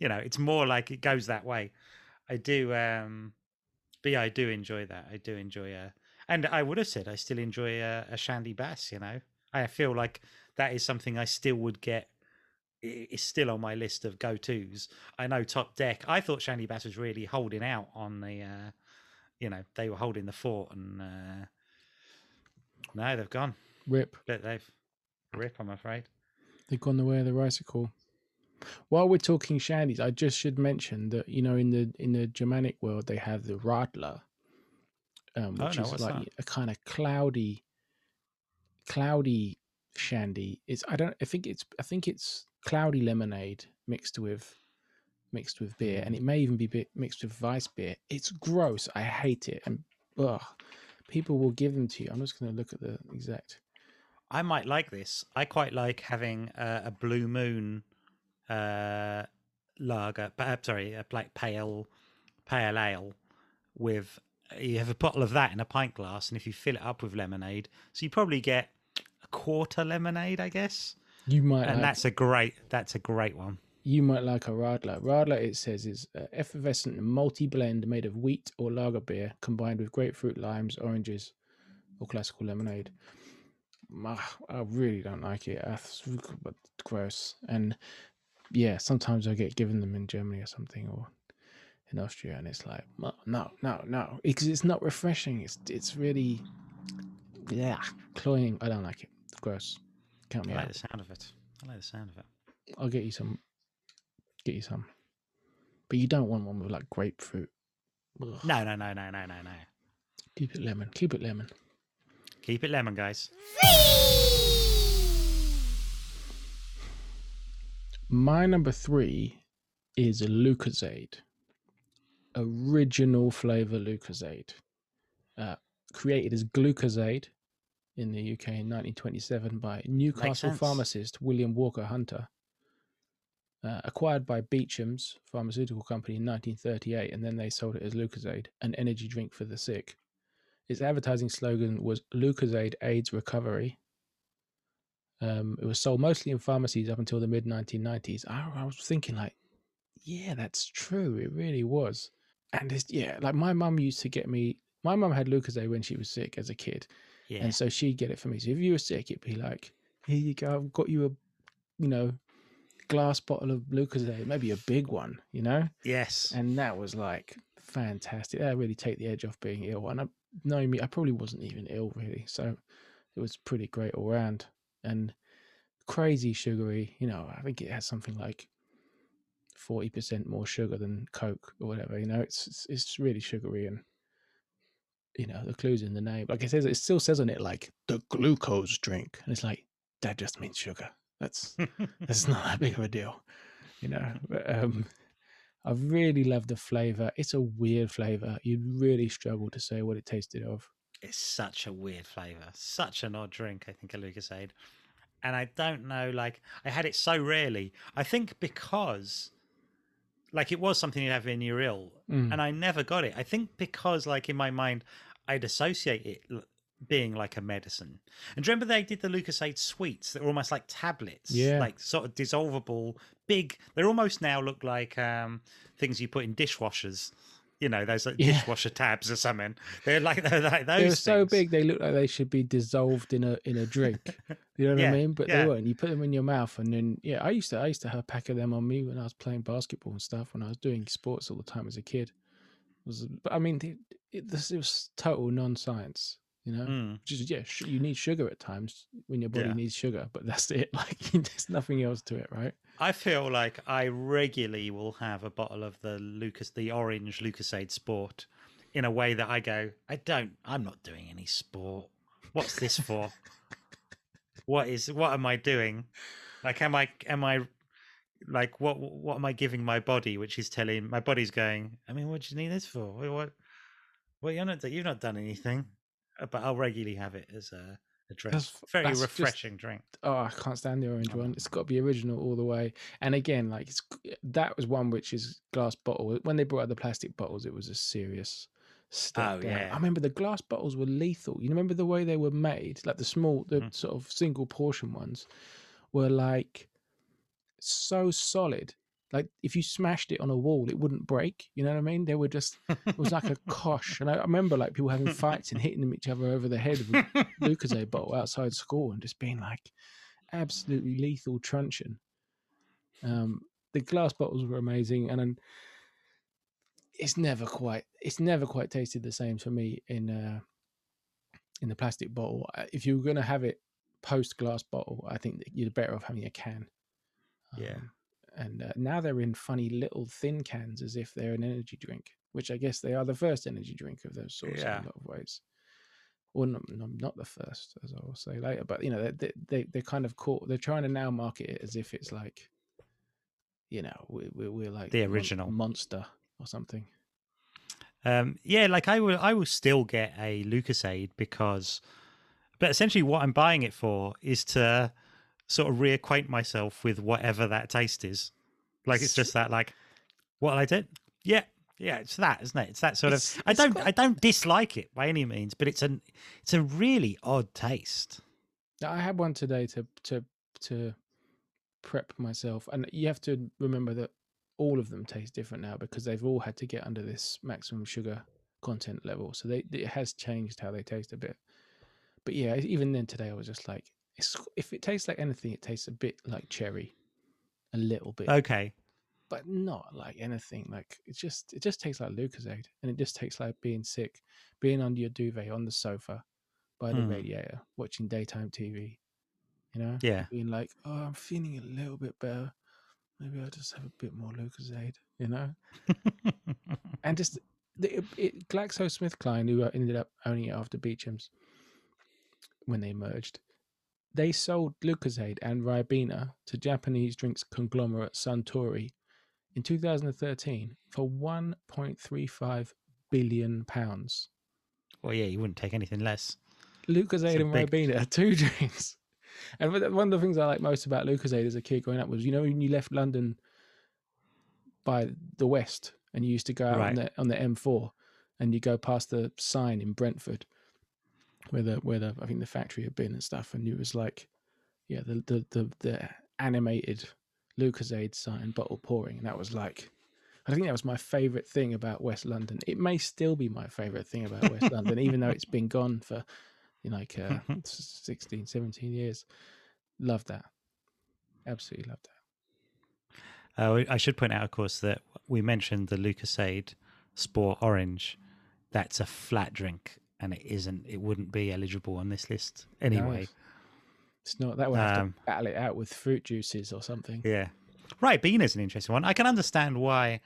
You know, it's more like it goes that way. I do, um, but yeah, I do enjoy that. I do enjoy a, and I would have said I still enjoy a, a shandy bass. You know, I feel like that is something I still would get. Is still on my list of go tos. I know top deck. I thought Shandy Bass was really holding out on the, uh, you know, they were holding the fort, and uh, no, they've gone. Rip. But they've rip. I'm afraid. They've gone the way of the bicycle. While we're talking shandies, I just should mention that you know in the in the Germanic world they have the radler, um, Oh, which no, is like that? a kind of cloudy, cloudy shandy. It's I don't I think it's I think it's cloudy lemonade mixed with mixed with beer, and it may even be mixed with weiss beer. It's gross. I hate it, and ugh, people will give them to you. I'm just going to look at the exact. I might like this. I quite like having a, a blue moon uh, lager. pa- uh, Sorry, a like pale pale ale with. You have a bottle of that in a pint glass, and if you fill it up with lemonade, so you probably get a quarter lemonade, I guess. You might And like that's a great. That's a great one. you might like a Radler. Radler, it says, is uh, effervescent multi blend made of wheat or lager beer combined with grapefruit, limes, oranges, or classical lemonade. Ah, I really don't like it. Ah, It's gross. And yeah, sometimes I get given them in Germany or something or in Austria, and it's like, no, no, no, no, because it's not refreshing. It's it's really, yeah, cloying. I don't like it. It's gross. Count I me like out. the sound of it. I like the sound of it. I'll get you some. Get you some. But you don't want one with like grapefruit. Ugh. No, no, no, no, no, no, no. Keep it lemon. Keep it lemon. Keep it lemon, guys. My number three is a Lucozade. Original flavor Lucozade. Uh, created as Glucozade in the UK in 1927 by Newcastle pharmacist William Walker Hunter. Uh, acquired by Beecham's pharmaceutical company in 1938, and then they sold it as Lucozade, an energy drink for the sick. Its advertising slogan was Lucozade aids Recovery. Um, it was sold mostly in pharmacies up until the mid 1990s. I, I was thinking, like, yeah, that's true. It really was. And it's, yeah, like my mum used to get me. My mum had Lucozade when she was sick as a kid, Yeah. and so she'd get it for me. So if you were sick, it'd be like, here you go, I've got you a, you know, glass bottle of Lucozade, maybe a big one, you know. yes. And that was like fantastic. That really take the edge off being ill. And I, knowing me, I probably wasn't even ill really. So it was pretty great all round. And crazy sugary, you know, I think it has something like 40% more sugar than Coke or whatever. You know, it's it's, it's really sugary and you know, the clues in the name. Like it says it still says on it like the glucose drink. And it's like, that just means sugar. That's that's not that big of a deal, you know. But, um, I really love the flavor. It's a weird flavor. You'd really struggle to say what it tasted of. it's such a weird flavor, such an odd drink. I think a Lucozade, and I don't know. Like I had it so rarely. I think because, like, it was something you have when you're ill, Mm. and I never got it. I think because, like, in my mind, I'd associate it being like a medicine. And remember they did the Lucozade sweets that were almost like tablets, Yeah. like sort of dissolvable, big. They almost now look like um, things you put in dishwashers. You know, those like, Yeah. dishwasher tabs or something. They're like they're like those. They were so big they look like they should be dissolved in a in a drink. You know what Yeah, I mean? But yeah. they weren't. You put them in your mouth, and then yeah, I used to I used to have a pack of them on me when I was playing basketball and stuff. When I was doing sports all the time as a kid. Was but I mean, it, it, this it was total non-science. You know, Mm. just yeah, sh- you need sugar at times when your body Yeah. needs sugar, but that's it. Like there's nothing else to it, right? I feel like I regularly will have a bottle of the Lucas, the orange Lucozade Sport, in a way that I go, I don't, I'm not doing any sport. What's this for? what is, what am I doing? Like, am I, am I, like, what, what am I giving my body, which is telling my body's going? I mean, what do you need this for? What, what, what you're not, you've not done anything, Uh, but I'll regularly have it as a, a drink. That's Very that's just- refreshing drink. oh, I can't stand the orange one. It's got to be original all the way. And again, like it's that was one which is glass bottle. When they brought out the plastic bottles, it was a serious Oh, down. yeah. I remember the glass bottles were lethal. You remember the way they were made, like the small, the Mm. sort of single portion ones, were like so solid. Like if you smashed it on a wall, it wouldn't break. You know what I mean? They were just it was like a kosh. And I remember like people having fights and hitting them each other over the head with Lucozade bottle outside school and just being like absolutely lethal truncheon. Um, the glass bottles were amazing, and it's never quite it's never quite tasted the same for me in uh, in the plastic bottle. Uh, If you were going to have it post glass bottle, I think you're better off having a can. Yeah. Um, and uh, now they're in funny little thin cans as if they're an energy drink, which I guess they are the first energy drink of those sorts Yeah. in a lot of ways. Or not, not, not the first, as I will say later. But you know, they, they they they're kind of caught. They're trying to now market it as if it's like, you know, we, we, we're like The original. monster or something. Um, yeah, like I will, I will still get a Lucozade because, but essentially what I'm buying it for is to sort of reacquaint myself with whatever that taste is. Like it's just that, like, what I did, yeah, yeah, it's that, isn't it? It's that sort It's- of. I don't, got- I don't dislike it by any means, but it's an, it's a really odd taste. I had one today to to to prep myself, and you have to remember that all of them taste different now because they've all had to get under this maximum sugar content level. So they it has changed how they taste a bit. But yeah, even then today I was just like, it's, if it tastes like anything, it tastes a bit like cherry, a little bit, Okay, but not like anything. Like it just it just tastes like Lucozade, and it just tastes like being sick, being under your duvet on the sofa by the Hmm. radiator, watching daytime TV. You know, Yeah. being like, "Oh, I'm feeling a little bit better. Maybe I'll just have a bit more Lucozade." You know, and just the, it, it, GlaxoSmithKline, who ended up owning it after Beecham's when they merged, they sold Lucozade and Ribena to Japanese drinks conglomerate Suntory in 2013 for 1.35 billion pounds. well, yeah, you wouldn't take anything less. Lucozade and big- Ribena are two drinks. And one- of the things I like most about Lucozade as a kid growing up was, you know, when you left London by the west and you used to go out on the on the M4 and you go past the sign in Brentford where the where the I think the factory had been and stuff, and it was like, yeah, the the the, the animated Lucozade sign bottle pouring, and that was like. I think that was my favourite thing about West London. It may still be my favourite thing about West London, even though it's been gone for you know, like uh, 16, 17 years. Love that. Absolutely love that. Uh, I should point out, of course, that we mentioned the Lucozade Sport Orange. That's a flat drink, and it isn't. It wouldn't be eligible on this list anyway. It's not that would have Um, to battle it out with fruit juices or something. Yeah, right. Bean is an interesting one. I can understand why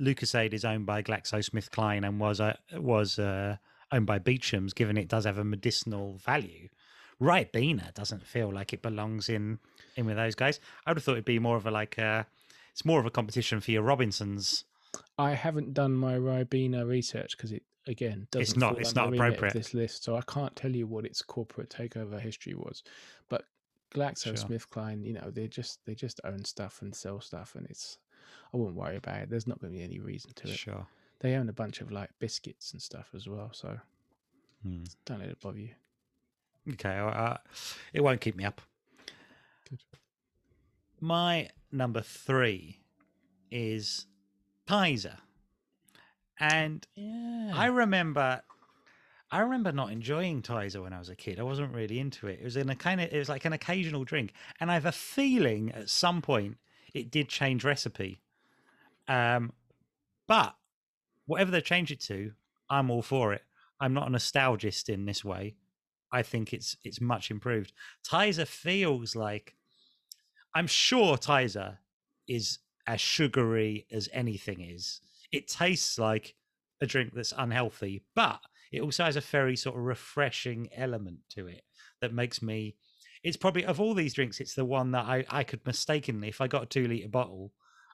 Lucozade is owned by GlaxoSmithKline and was uh, was uh, owned by Beecham's, given it does have a medicinal value. Right, Beaner doesn't feel like it belongs in in with those guys. I would have thought it'd be more of a like a. It's more of a competition for your Robinsons. I haven't done my Ribena research because it again doesn't. It's not- it's not appropriate. This list, so I can't tell you what its corporate takeover history was. But GlaxoSmithKline, you know, they just they just own stuff and sell stuff, and it's I wouldn't worry about it. There's not going to be any reason to it. Sure. They own a bunch of like biscuits and stuff as well, so Hmm. don't let it bother you. Okay, uh, it won't keep me up. Good. My number three is Tizer, and Yeah, I remember, I remember not enjoying Tizer when I was a kid. I wasn't really into it. It was in a kind of, it was like an occasional drink, and I have a feeling at some point it did change recipe. Um, but whatever they change it to, I'm all for it. I'm not a nostalgist in this way. I think it's it's much improved. Tizer feels like I'm sure Tizer is as sugary as anything is. It tastes like a drink that's unhealthy, but it also has a very sort of refreshing element to it that makes me. It's probably of all these drinks, it's the one that I I could mistakenly, if I got a two liter bottle,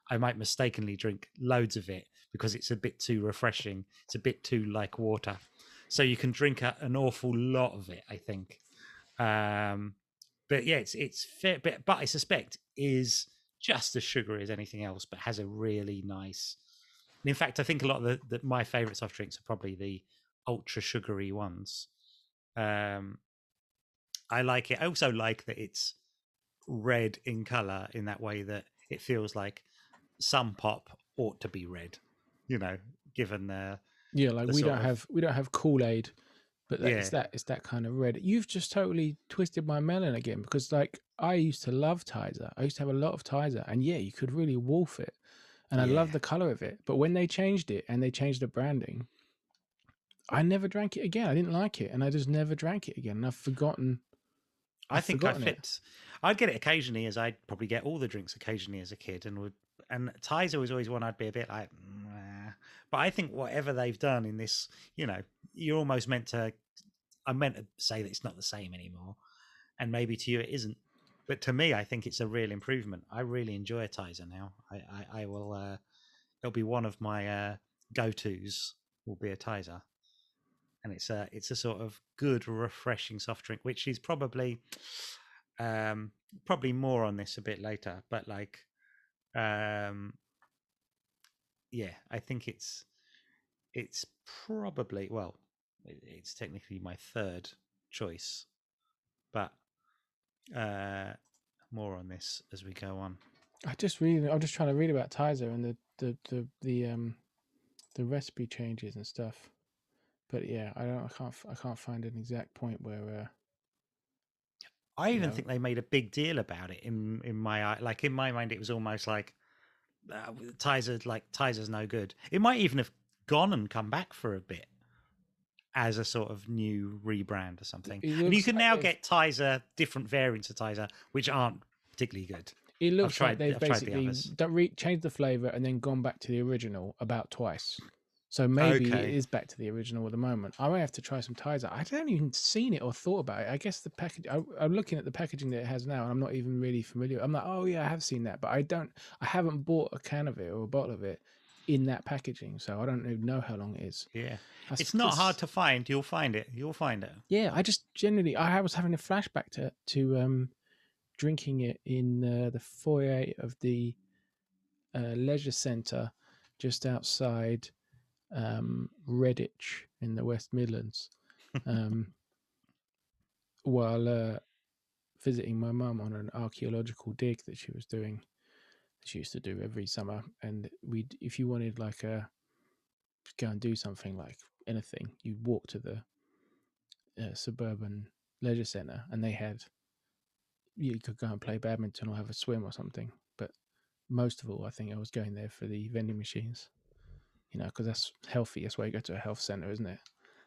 I might mistakenly drink loads of it because it's a bit too refreshing. It's a bit too like water, so you can drink a, an awful lot of it. I think. Um, but yeah, it's it's fair, but, but I suspect is just as sugary as anything else, but has a really nice. And in fact, I think a lot of the, the my favorite soft drinks are probably the ultra sugary ones. Um, I like it. I also like that it's red in color in that way that it feels like some pop ought to be red. You know, given the yeah. Like the we don't of- have we don't have Kool Aid, but that, it's that it's that kind of red. You've just totally twisted my melon again because like I used to love Tizer. I used to have a lot of Tizer, and yeah, you could really wolf it, and I love the color of it. But when they changed it and they changed the branding, I never drank it again. I didn't like it, and I just never drank it again. And I've forgotten. I I've think I forgotten it. fit. I'd get it occasionally, as I'd probably get all the drinks occasionally as a kid, and would. And Tizer was always one I'd be a bit like, nah. but I think whatever they've done in this, you know, you're almost meant to. I'm meant to say that it's not the same anymore, and maybe to you it isn't, but to me, I think it's a real improvement. I really enjoy a Tizer now. I, I, I will. Uh, it'll be one of my uh, go tos. Will be a Tizer, and it's a it's a sort of good, refreshing soft drink, which is probably um probably more on this a bit later but like um yeah i think it's it's probably well it's technically my third choice but uh more on this as we go on I just read. I'm just trying to read about Tizer and the the the the um the recipe changes and stuff. But yeah, I don't. I can't. I can't find an exact point where. Uh, i even know. think they made a big deal about it in in my eye like in my mind it was almost like uh, Tizer like Tizer's no good it might even have gone and come back for a bit as a sort of new rebrand or something. And you can like now they've- get Tizer, different variants of Tizer, which aren't particularly good. It looks tried- like they've I've tried the basically re- changed the flavor and then gone back to the original about twice. So maybe it Okay. is back to the original at the moment. I may have to try some Tizer. I haven't even seen it or thought about it. I guess the package. I, I'm looking at the packaging that it has now, and I'm not even really familiar. I'm like, oh yeah, I have seen that, but I don't. I haven't bought a can of it or a bottle of it in that packaging, so I don't even know how long it is. Yeah. That's- It's not hard to find. You'll find it. You'll find it. Yeah, I just generally I was having a flashback to to um drinking it in uh, the foyer of the uh, leisure centre just outside um, Redditch in the West Midlands um, while uh, visiting my mum on an archaeological dig that she was doing. She used to do every summer, and we, if you wanted like a go and do something like anything, you'd walk to the uh, suburban leisure centre, and they had you could go and play badminton or have a swim or something. But most of all, I think I was going there for the vending machines. You know, because that's healthy. That's why you go to a health centre, isn't it?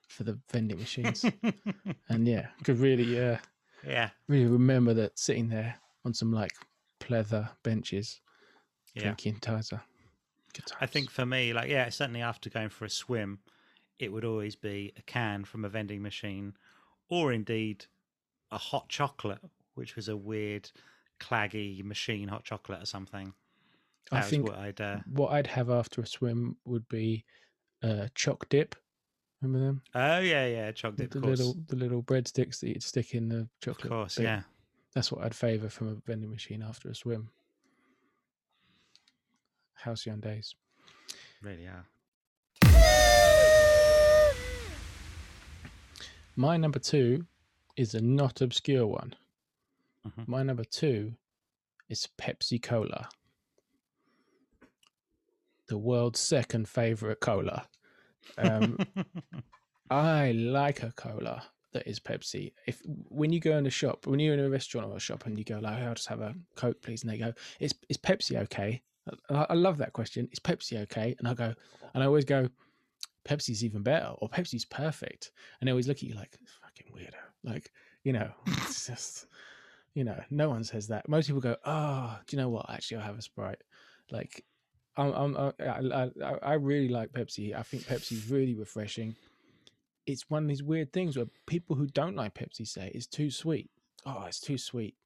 For the vending machines. and yeah, could really, uh, yeah. really remember that sitting there on some like pleather benches, Yeah. drinking. Good I think for me, like, yeah, certainly after going for a swim, it would always be a can from a vending machine or indeed a hot chocolate, which was a weird, claggy machine hot chocolate or something. I That was think what I'd. Uh, what I'd have after a swim would be uh, choc dip. Remember them? oh, yeah, yeah, choc dip, the of little the little breadsticks that you'd stick in the chocolate. of course, yeah. That's what I'd favour from a vending machine after a swim. Halcyon days. Really are. My number two is a not obscure one. Mhm. My number two is Pepsi Cola, the world's second favourite cola. Um, I like a cola that is Pepsi. If when you go in a shop, when you're in a restaurant or a shop, and you go like, "I'll just have a Coke, please," and they go, "Is is Pepsi okay?" I, love that question. Is Pepsi okay? And I go, and I always go, Pepsi's even better, or Pepsi's perfect. And they always look at you like fucking weirdo. Like you know, it's just you know, no one says that. Most people go, "Oh, do you know what? Actually, I'll have a Sprite." Like I'm, I'm, I, I, I- I really like Pepsi. I think Pepsi's really refreshing. It's one of these weird things where people who don't like Pepsi say it's too sweet. Oh, it's too sweet.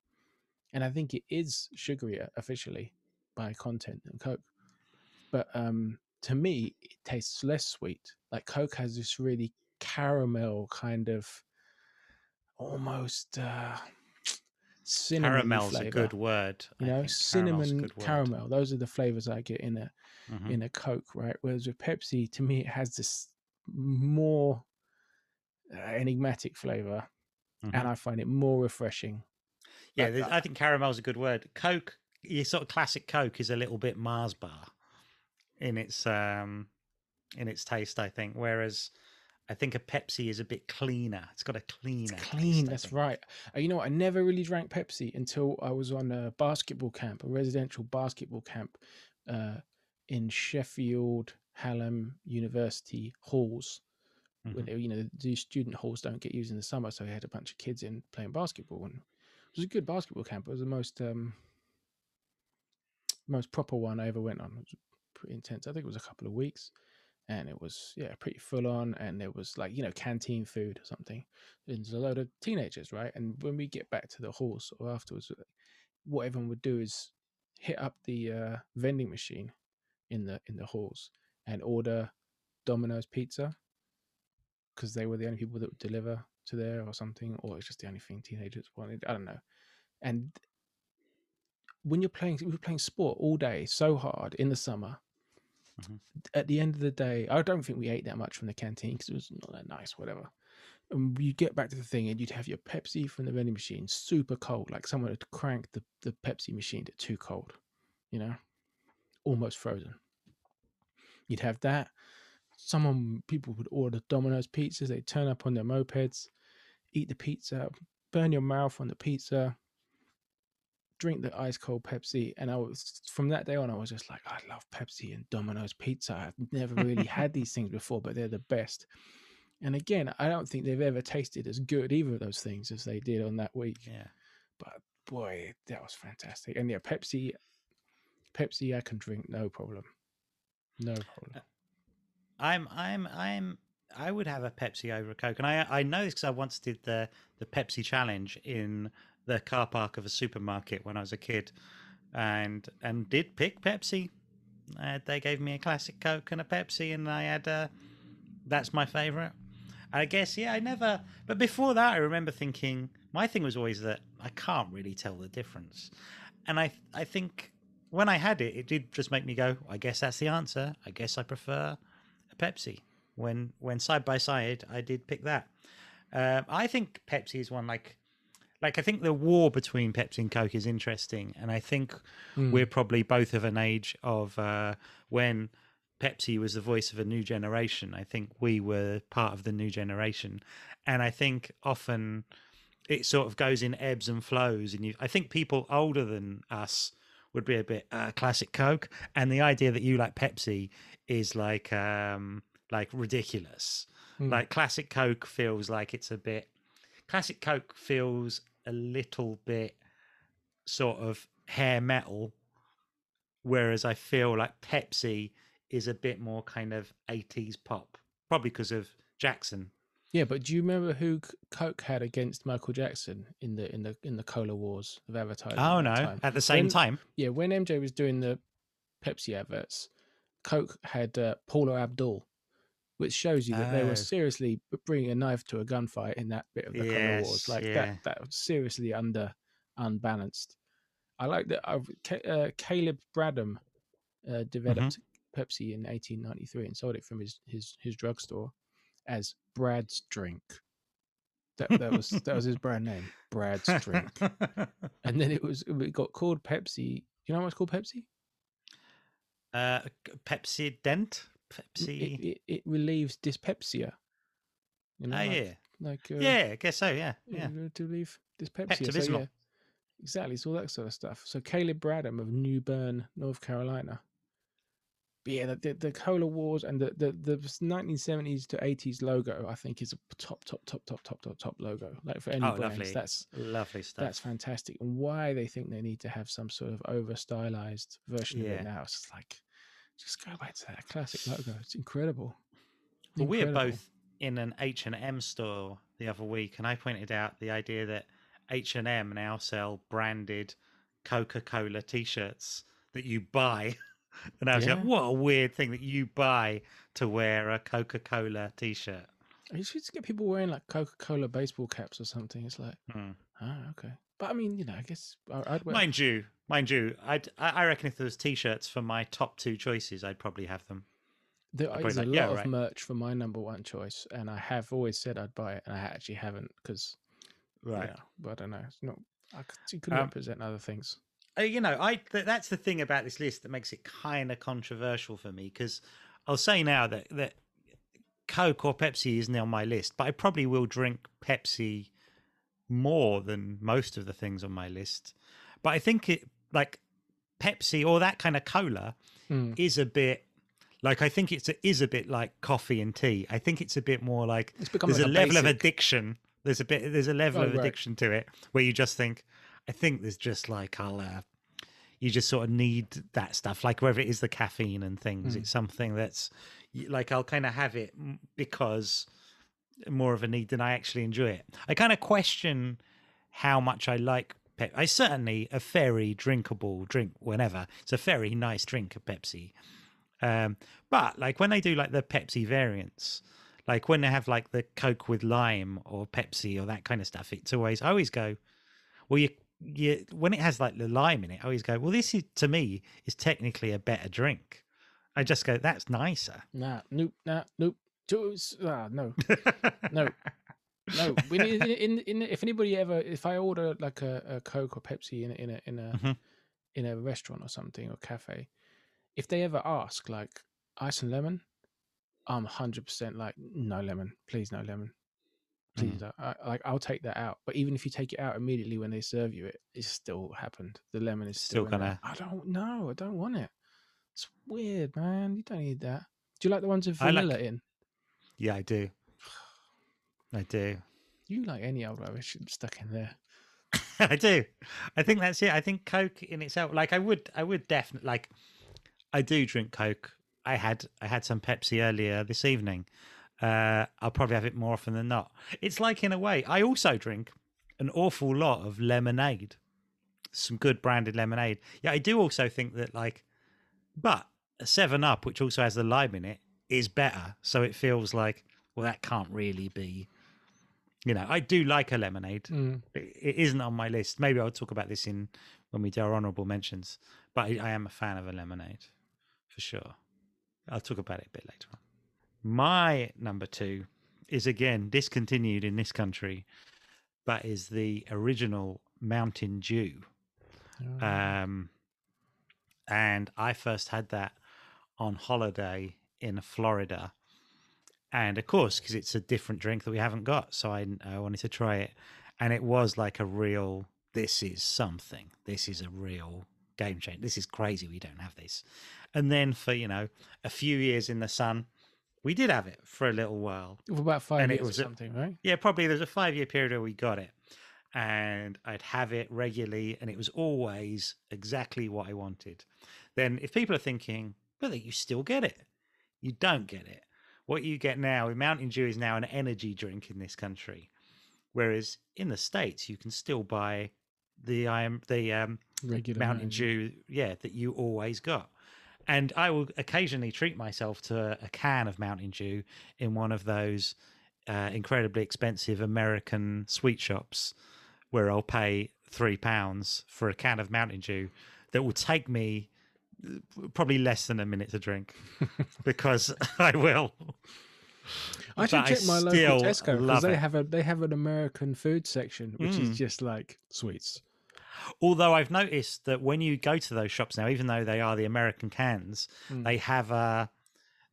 And I think it is sugary uh, officially by content than Coke. But um, to me, it tastes less sweet. Like Coke has this really caramel kind of almost uh, cinnamon Caramel's flavor. a good word. You I know, think. Caramel's a cinnamon caramel. Those are the flavors I get in a Mhm. in a Coke, right? Whereas with Pepsi, to me, it has this more uh, enigmatic flavor, Mhm. and I find it more refreshing. Yeah, Like. I think caramel's a good word. Coke, your sort of classic Coke is a little bit Mars bar in its um in its taste, I think. Whereas I think a Pepsi is a bit cleaner. It's got a cleaner. It's clean. taste, That's right. Uh, you know, what? I never really drank Pepsi until I was on a basketball camp, a residential basketball camp, uh, in Sheffield Hallam University halls. When Mhm. they- you know the student halls don't get used in the summer, so we had a bunch of kids in playing basketball, and it was a good basketball camp. It was the most um, most proper one I ever went on. It was pretty intense. I think it was a couple of weeks, and it was yeah pretty full on. And there was like you know canteen food or something. There's a load of teenagers, right? And when we get back to the horse or afterwards, uh, what everyone would do is hit up the uh, vending machine in the in the halls and order Domino's pizza because they were the only people that would deliver to there or something, or it's just the only thing teenagers wanted. I don't know. And when you're playing, we were playing sport all day, so hard in the summer. Mhm. At the end of the day, I don't think we ate that much from the canteen because it was not that nice, whatever. And you get back to the thing, and you'd have your Pepsi from the vending machine, super cold, like someone had cranked the, the Pepsi machine to too cold, you know, almost frozen. You'd have that. Someone, people would order Domino's pizzas. They'd turn up on their mopeds, eat the pizza, burn your mouth on the pizza, drink the ice cold Pepsi. And I was, from that day on, I was just like, I love Pepsi and Domino's pizza. I've never really had these things before, but they're the best. And again, I don't think they've ever tasted as good either of those things as they did on that week. Yeah. But boy, that was fantastic. And yeah, Pepsi, Pepsi, I can drink no problem, no problem. Uh, I'm I'm I'm I would have a Pepsi over a Coke, and I I know this because I once did the the Pepsi challenge in the car park of a supermarket when I was a kid, and and did pick Pepsi. Uh, they gave me a classic Coke and a Pepsi, and I had uh, that's my favorite. I guess yeah, I never. But before that, I remember thinking my thing was always that I can't really tell the difference, and I I think when I had it, it did just make me go. I guess that's the answer. I guess I prefer a Pepsi. When when side by side, I did pick that. Uh, I think Pepsi is one like like I think the war between Pepsi and Coke is interesting, and I think Mm. we're probably both of an age of uh, when Pepsi was the voice of a new generation. I think we were part of the new generation, and I think often it sort of goes in ebbs and flows. And you, I think people older than us would be a bit uh, classic Coke, and the idea that you like Pepsi is like um, like ridiculous. Mm. Like classic Coke feels like it's a bit. Classic Coke feels a little bit sort of hair metal, whereas I feel like Pepsi is a bit more kind of 80s pop, probably because of Jackson. Yeah, but do you remember who Coke had against Michael Jackson in the in the in the cola wars of advertising? Oh no! time? At the same When- time, Yeah, when MJ was doing the Pepsi adverts, Coke had uh, Paula Abdul, which shows you that they Oh. were seriously bringing a knife to a gunfight in that bit of the Yes, Wars. Like yeah. that, that was seriously under unbalanced. I like that. Uh, Caleb Bradham uh, developed Pepsi in 1893 and sold it from his his his drugstore as Brad's Drink. That that was that was his brand name, Brad's Drink. And then it was it got called Pepsi. You know what's called Pepsi? uh, Pepsodent, Pepsi. it, it relieves dyspepsia. You know, oh like, yeah, like uh, yeah. I guess so. Yeah, yeah. to relieve dyspepsia. So, yeah, exactly. So all that sort of stuff. So Caleb Bradham of New Bern, North Carolina. But yeah, the, the, the cola wars and the, the the 1970s to 80s logo, I think, is a top, top, top, top, top, top, top logo. Like for any Oh, brands, lovely. that's Lovely stuff. that's fantastic. And why they think they need to have some sort of over stylized version of it now? It's like, just go back to that classic logo. It's incredible. Well, we were both in an H and M store the other week, and I pointed out the idea that H and M now sell branded Coca Cola T-shirts that you buy, and I was like, "What a weird thing that you buy to wear a Coca Cola T-shirt." You should get people wearing like Coca Cola baseball caps or something. It's like, Hmm. oh, okay. But I mean, you know, I guess I'd wear. Mind you, mind you, I'd, I I reckon if there was T-shirts for my top two choices, I'd probably have them. There is I'd a lot yeah, of right. merch for my number one choice, and I have always said I'd buy it, and I actually haven't because, yeah, but I don't know. It's not. I could, you could Um, represent other things. Uh, you know, I th- that's the thing about this list that makes it kind of controversial for me because I'll say now that that Coke or Pepsi isn't on my list, but I probably will drink Pepsi more than most of the things on my list. But I think it like Pepsi or that kind of cola Mm. is a bit like I think it's a, is a bit like coffee and tea. I think it's a bit more like there's like a, a level of addiction. There's a bit. There's a level Oh, of right. addiction to it where you just think. I think there's just like I'll. Uh, you just sort of need that stuff, like whether it is the caffeine and things. Mm. It's something that's like I'll kind of have it because more of a need than I actually enjoy it. I kind of question how much I like Pep. I certainly a very drinkable drink whenever. It's a very nice drink of Pepsi. Um, but like when they do like the Pepsi variants, like when they have like the Coke with lime or Pepsi or that kind of stuff, it's always I always go, well, you you when it has like the lime in it, I always go, well, this is to me is technically a better drink. I just go, that's nicer. Nah, nope, nah, nope. Ah, no, no, no. We in, in, in if anybody ever if I order like a, a Coke or Pepsi in a in a in a Mhm. in a restaurant or something or cafe, if they ever ask like ice and lemon, I'm hundred percent like no lemon, please no lemon, please. Mm. I, like I'll take that out. But even if you take it out immediately when they serve you it, it's still happened. The lemon is still, Still gonna- I don't know. I don't want it. It's weird, man. You don't need that. Do you like the ones with I like- vanilla in? Yeah, I do. I do. You like any old rubbish stuck in there. I do. I think that's it. I think Coke in itself, like I would, I would definitely like. I do drink Coke. I had, I had some Pepsi earlier this evening. Uh, I'll probably have it more often than not. It's like in a way. I also drink an awful lot of lemonade, some good branded lemonade. Yeah, I do also think that like, but a Seven Up, which also has the lime in it, is better. So it feels like, well, that can't really be you know, I do like a lemonade. Mm. It isn't on my list. Maybe I'll talk about this in when we do our honourable mentions. But I, I am a fan of a lemonade for sure. I'll talk about it a bit later on. My number two is again discontinued in this country, but is the original Mountain Dew. Oh. Um, and I first had that on holiday in Florida. And of course, because it's a different drink that we haven't got. So I, I wanted to try it. And it was like a real, this is something. This is a real game changer. This is crazy. We don't have this. And then for, you know, a few years in the sun, we did have it for a little while. For about five and it years was or a- something, right? Yeah, probably there's a five year period where we got it. And I'd have it regularly, and it was always exactly what I wanted. Then, if people are thinking, but you still get it, you don't get it. What you get now Mountain Dew is now an energy drink in this country, whereas in the states you can still buy the um, the um, Regular Mountain Dew, yeah, that you always got. And I will occasionally treat myself to a can of Mountain Dew in one of those uh, incredibly expensive American sweet shops where I'll pay three pounds for a can of Mountain Dew that will take me probably less than a minute to drink because I will. I should check my local Tesco because they it. have a they have an American food section which Mm. is just like sweets. Although I've noticed that when you go to those shops now, even though they are the American cans, Mm. they have uh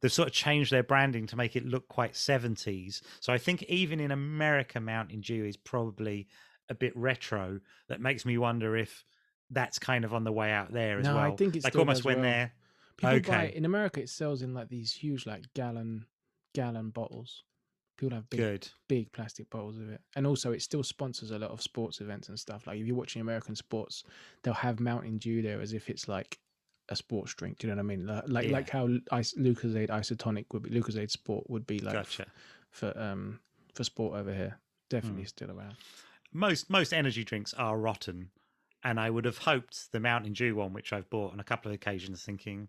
they've sort of changed their branding to make it look quite 70s. So I think even in America, Mountain Dew is probably a bit retro. That makes me wonder if that's kind of on the way out there as No, I well. think it like almost when well. they're People buy Okay. in America. It sells in like these huge like gallon gallon bottles. People have big good. big plastic bottles of it, and also it still sponsors a lot of sports events and stuff. Like if you're watching American sports, they'll have Mountain Dew there as if it's like a sports drink. Do you know what I mean? Like like, Yeah. like how Ice, Lucozade Isotonic would be. Lucozade Sport would be like Gotcha. for um for sport over here. Definitely Mm. still around. most most energy drinks are rotten and i would have hoped the mountain dew one which i've bought on a couple of occasions thinking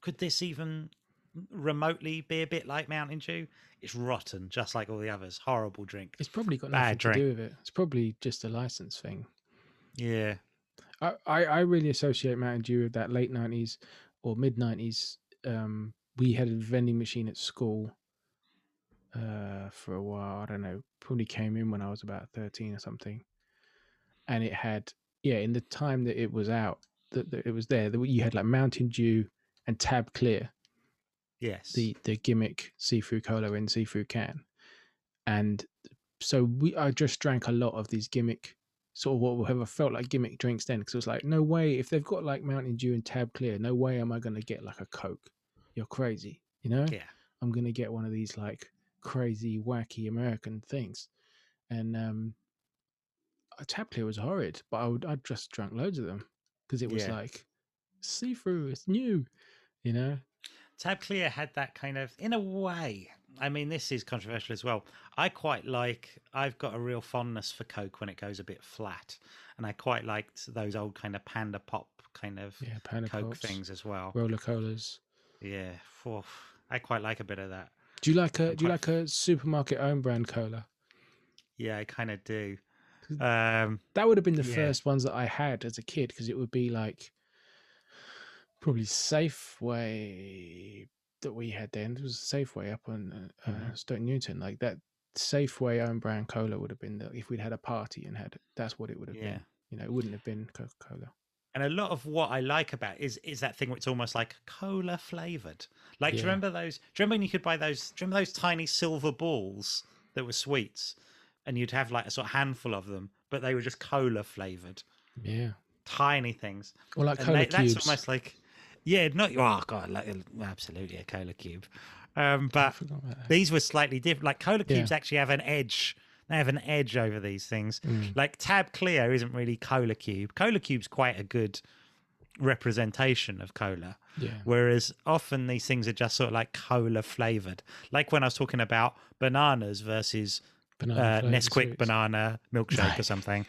could this even remotely be a bit like mountain dew it's rotten just like all the others horrible drink It's probably got Bad nothing to drink. do with it. It's probably just a license thing. yeah I, I, I really associate Mountain Dew with that late nineties or mid nineties. Um, we had a vending machine at school uh, for a while. I don't know, probably came in when I was about thirteen or something, and it had yeah. In the time that it was out, that, that it was there. That you had like Mountain Dew and Tab Clear, yes the the gimmick seafood cola in seafood can, and so we I just drank a lot of these gimmick sort of whatever felt like gimmick drinks then because it was like no way if they've got like Mountain Dew and Tab Clear, no way am I gonna get like a Coke. You're crazy, you know. yeah I'm gonna get one of these like crazy wacky American things, and um, Tab Clear was horrid, but I would I just drank loads of them because it was Yeah. like see through, it's new, you know. tab clear had that kind of in a way i mean this is controversial as well i quite like i've got a real fondness for coke when it goes a bit flat and i quite liked those old kind of panda pop kind of Yeah, Panda coke Pops, things as well roller colas. Yeah, phew, I quite like a bit of that. Do you like a I'm Do you like a supermarket own brand cola? Yeah, I kind of do. Um, That would have been the Yeah. first ones that I had as a kid because it would be like probably Safeway that we had then. It was a Safeway up on uh, uh, Mhm. Stoke Newington. Like that Safeway own brand cola would have been the, if we'd had a party and had that's what it would have yeah, been. You know, it wouldn't have been Coca Cola. and a lot of what I like about it is is that thing where it's almost like cola flavored. Like, do you remember those? Do you remember when you could buy those? Do you remember those tiny silver balls that were sweets, and you'd have like a sort of handful of them, but they were just cola flavored, Yeah. tiny things. Or like And cola they- cubes. That's almost like, yeah, not oh god, like, absolutely a cola cube. Um, but forgot about that. these were slightly different. Like cola Yeah. cubes actually have an edge. They have an edge over these things. Mm. Like Tab Clear isn't really cola cube. Cola cube's quite a good representation of cola. Yeah. Whereas often these things are just sort of like cola flavored. Like when I was talking about bananas versus Banana uh, Nesquik banana milkshake or something.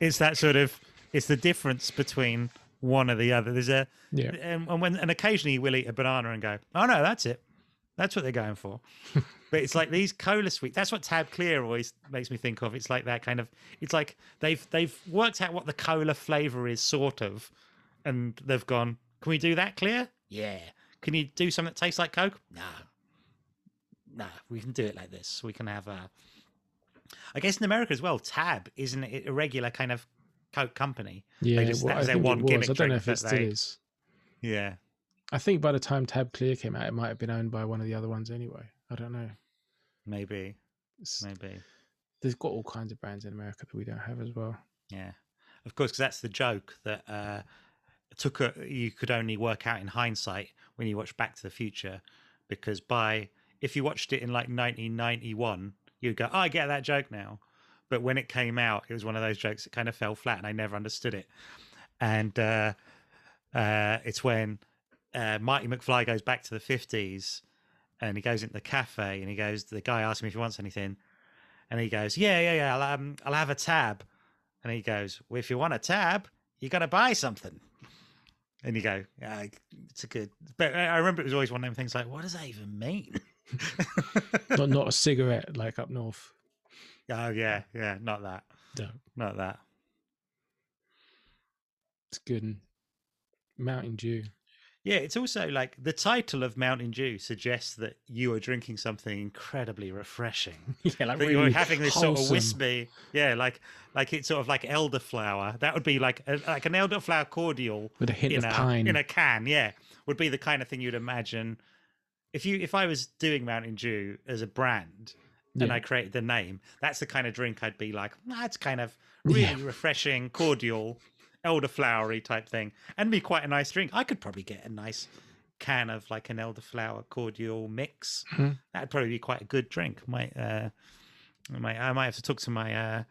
It's that sort of it's the difference between one or the other. There's a Yeah. and, and when and occasionally you will eat a banana and go, oh no, that's it. That's what they're going for. but it's like these cola sweets. That's what Tab Clear always makes me think of. It's like that kind of. It's like they've they've worked out what the cola flavor is, sort of, and they've gone. Can we do that clear? Yeah. Can you do something that tastes like Coke? No. No, we can do it like this. We can have a. I guess in America as well, Tab isn't it a regular kind of Coke company? Yeah. just- well, that was I their think one was. gimmick I don't know if it still they- is. Yeah, I think by the time Tab Clear came out, it might have been owned by one of the other ones anyway. I don't know. maybe, It's, maybe. They've got all kinds of brands in America that we don't have as well. Yeah, of course, because that's the joke that uh, took a, you could only work out in hindsight when you watch Back to the Future, because by if you watched it in like 1991, you'd go, oh, "I get that joke now," but when it came out, it was one of those jokes that kind of fell flat, and I never understood it. And uh, uh, it's when uh, Marty McFly goes back to the 50s, and he goes into the cafe, and he goes, the guy asks him if he wants anything, and he goes, "Yeah, yeah, yeah, I'll, um, I'll have a tab." And he goes, Well, if you want a tab, you got to buy something. And you go, Yeah, it's a good. But I remember it was always one of them things like, What does that even mean? Not not a cigarette like up north. oh, yeah, yeah, not that. No, Not that. it's good. Mountain Dew. Yeah, it's also like the title of Mountain Dew suggests that you are drinking something incredibly refreshing. Yeah, like really you're having this sort of wispy, yeah, like like it's sort of like elderflower. That would be like a, like an elderflower cordial with a hint of a pine. in a can, yeah, would be the kind of thing you'd imagine if you if I was doing Mountain Dew as a brand and Yeah. I created the name. That's the kind of drink I'd be like, that's kind of really Yeah. refreshing, cordial, elderflowery type thing, and be quite a nice drink. I could probably get a nice can of like an elderflower cordial mix. Mhm. That'd probably be quite a good drink. Might uh, I might I might have to talk to my uh,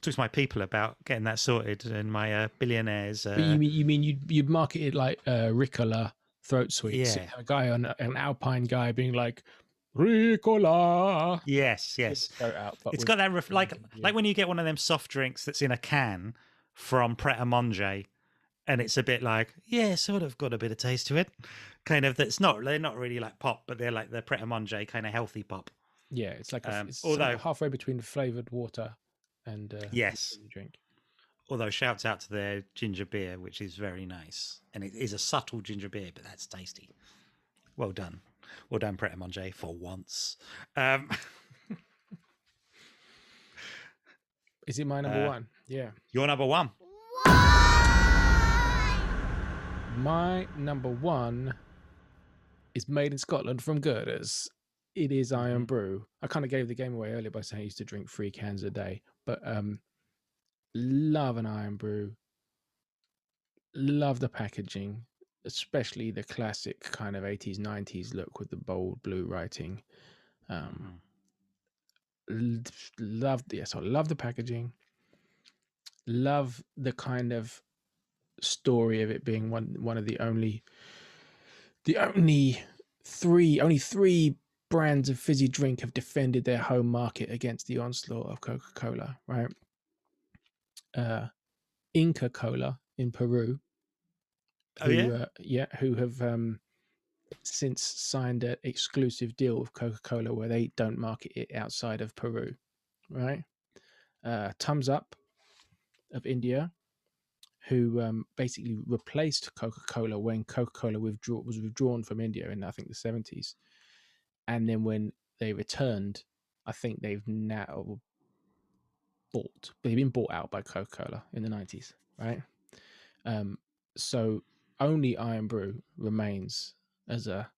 talk to my people about getting that sorted and my uh, billionaires. Uh, But you mean you mean you'd you'd market it like uh, Ricola throat sweets? Yeah. A guy on an Alpine guy being like Ricola. yes, yes. Out, It's got that ref- like yeah. like when you get one of them soft drinks that's in a can from Pret a Manger, and it's a bit like yeah, sort of got a bit of taste to it, kind of. That's not they're not really like pop, but they're like the Pret a Manger kind of healthy pop. yeah, it's like a, um, it's although- halfway between flavored water and uh, Yes. drink. Although shouts out to their ginger beer, which is very nice, and it is a subtle ginger beer, but that's tasty. Well done, well done, Pret a Manger for once. Um, Is it my number Uh, one? Yeah, you're number one. my number one is made in Scotland from Girders. It is Iron Mhm. Brew. I kind of gave the game away earlier by saying I used to drink three cans a day, but um, love an Irn-Bru. Love the packaging, especially the classic kind of 80s, 90s look with the bold blue writing. Um, l- love the yes, I love the packaging. Love the kind of story of it being one one of the only the only three only three brands of fizzy drink have defended their home market against the onslaught of Coca-Cola, right? Uh Inca Cola in Peru. Oh who, yeah, uh, yeah, who have um since signed an exclusive deal with Coca-Cola where they don't market it outside of Peru, right? Uh, Thums Up of India, who um, basically replaced Coca-Cola when Coca-Cola withdraw- was withdrawn from India in I think the seventies, and then when they returned, I think they've now bought but he'd been bought out by Coca-Cola in the nineties, right? Um, so only Irn-Bru remains as a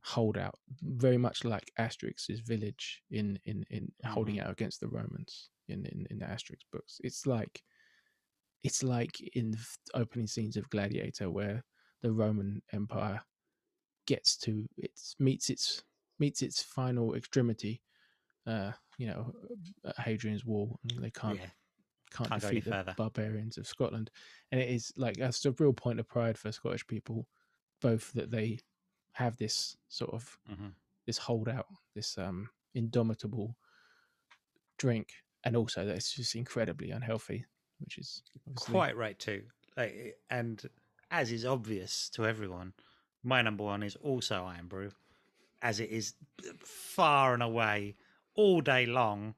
holdout, very much like Asterix's village in in in holding out against the Romans in in, in the Asterix books. It's like it's like in the opening scenes of Gladiator where the Roman Empire gets to its meets its meets its final extremity. Uh, you know, at Hadrian's Wall, and they can't yeah, can't, Can't defeat the further. barbarians of Scotland. And it is like that's a real point of pride for Scottish people, both that they have this sort of Mhm. this holdout, this um indomitable drink, and also that it's just incredibly unhealthy, which is obviously quite right too. Like, and as is obvious to everyone, my number one is also Irn-Bru, as it is far and away all day long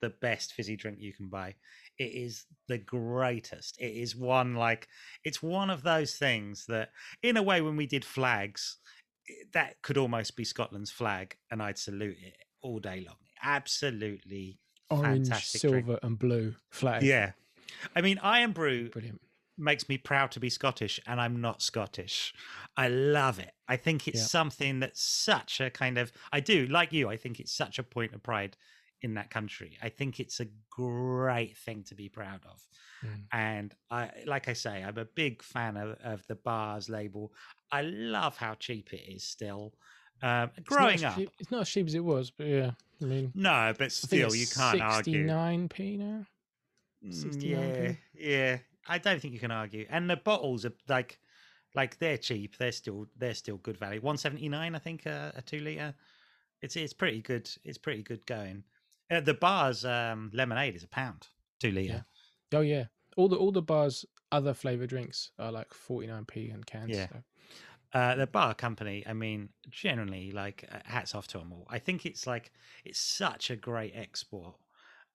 the best fizzy drink you can buy. It is the greatest. It is one like it's one of those things that, in a way, when we did flags, eh, that could almost be Scotland's flag, and I'd salute it all day long. Absolutely orange, fantastic silver, drink. and blue flag. Yeah. I mean, Irn-Bru brilliant. Makes me proud to be Scottish, and I'm not Scottish. I love it. I think it's Yeah. something that's such a kind of. I do like you. I think it's such a point of pride in that country. I think it's a great thing to be proud of. Mm. And I, like I say, I'm a big fan of, of the Barr's label. I love how cheap it is still. Um, growing up, cheap- it's not as cheap as it was, but yeah, I mean, no, but still, you can't argue. 69p now. Mm, 69p. Yeah, yeah. I don't think you can argue. And the bottles are like, like they're cheap. They're still they're still good value. One seventy nine, I think, uh, a two liter. It's it's pretty good. It's pretty good going. Uh, the Barr's um, lemonade is a pound, two liter. Oh yeah, all the all the Barr's other flavor drinks are like 49p in cans. Yeah. so- Uh, the Barr company, I mean, generally, like uh, hats off to them all. I think it's like it's such a great export,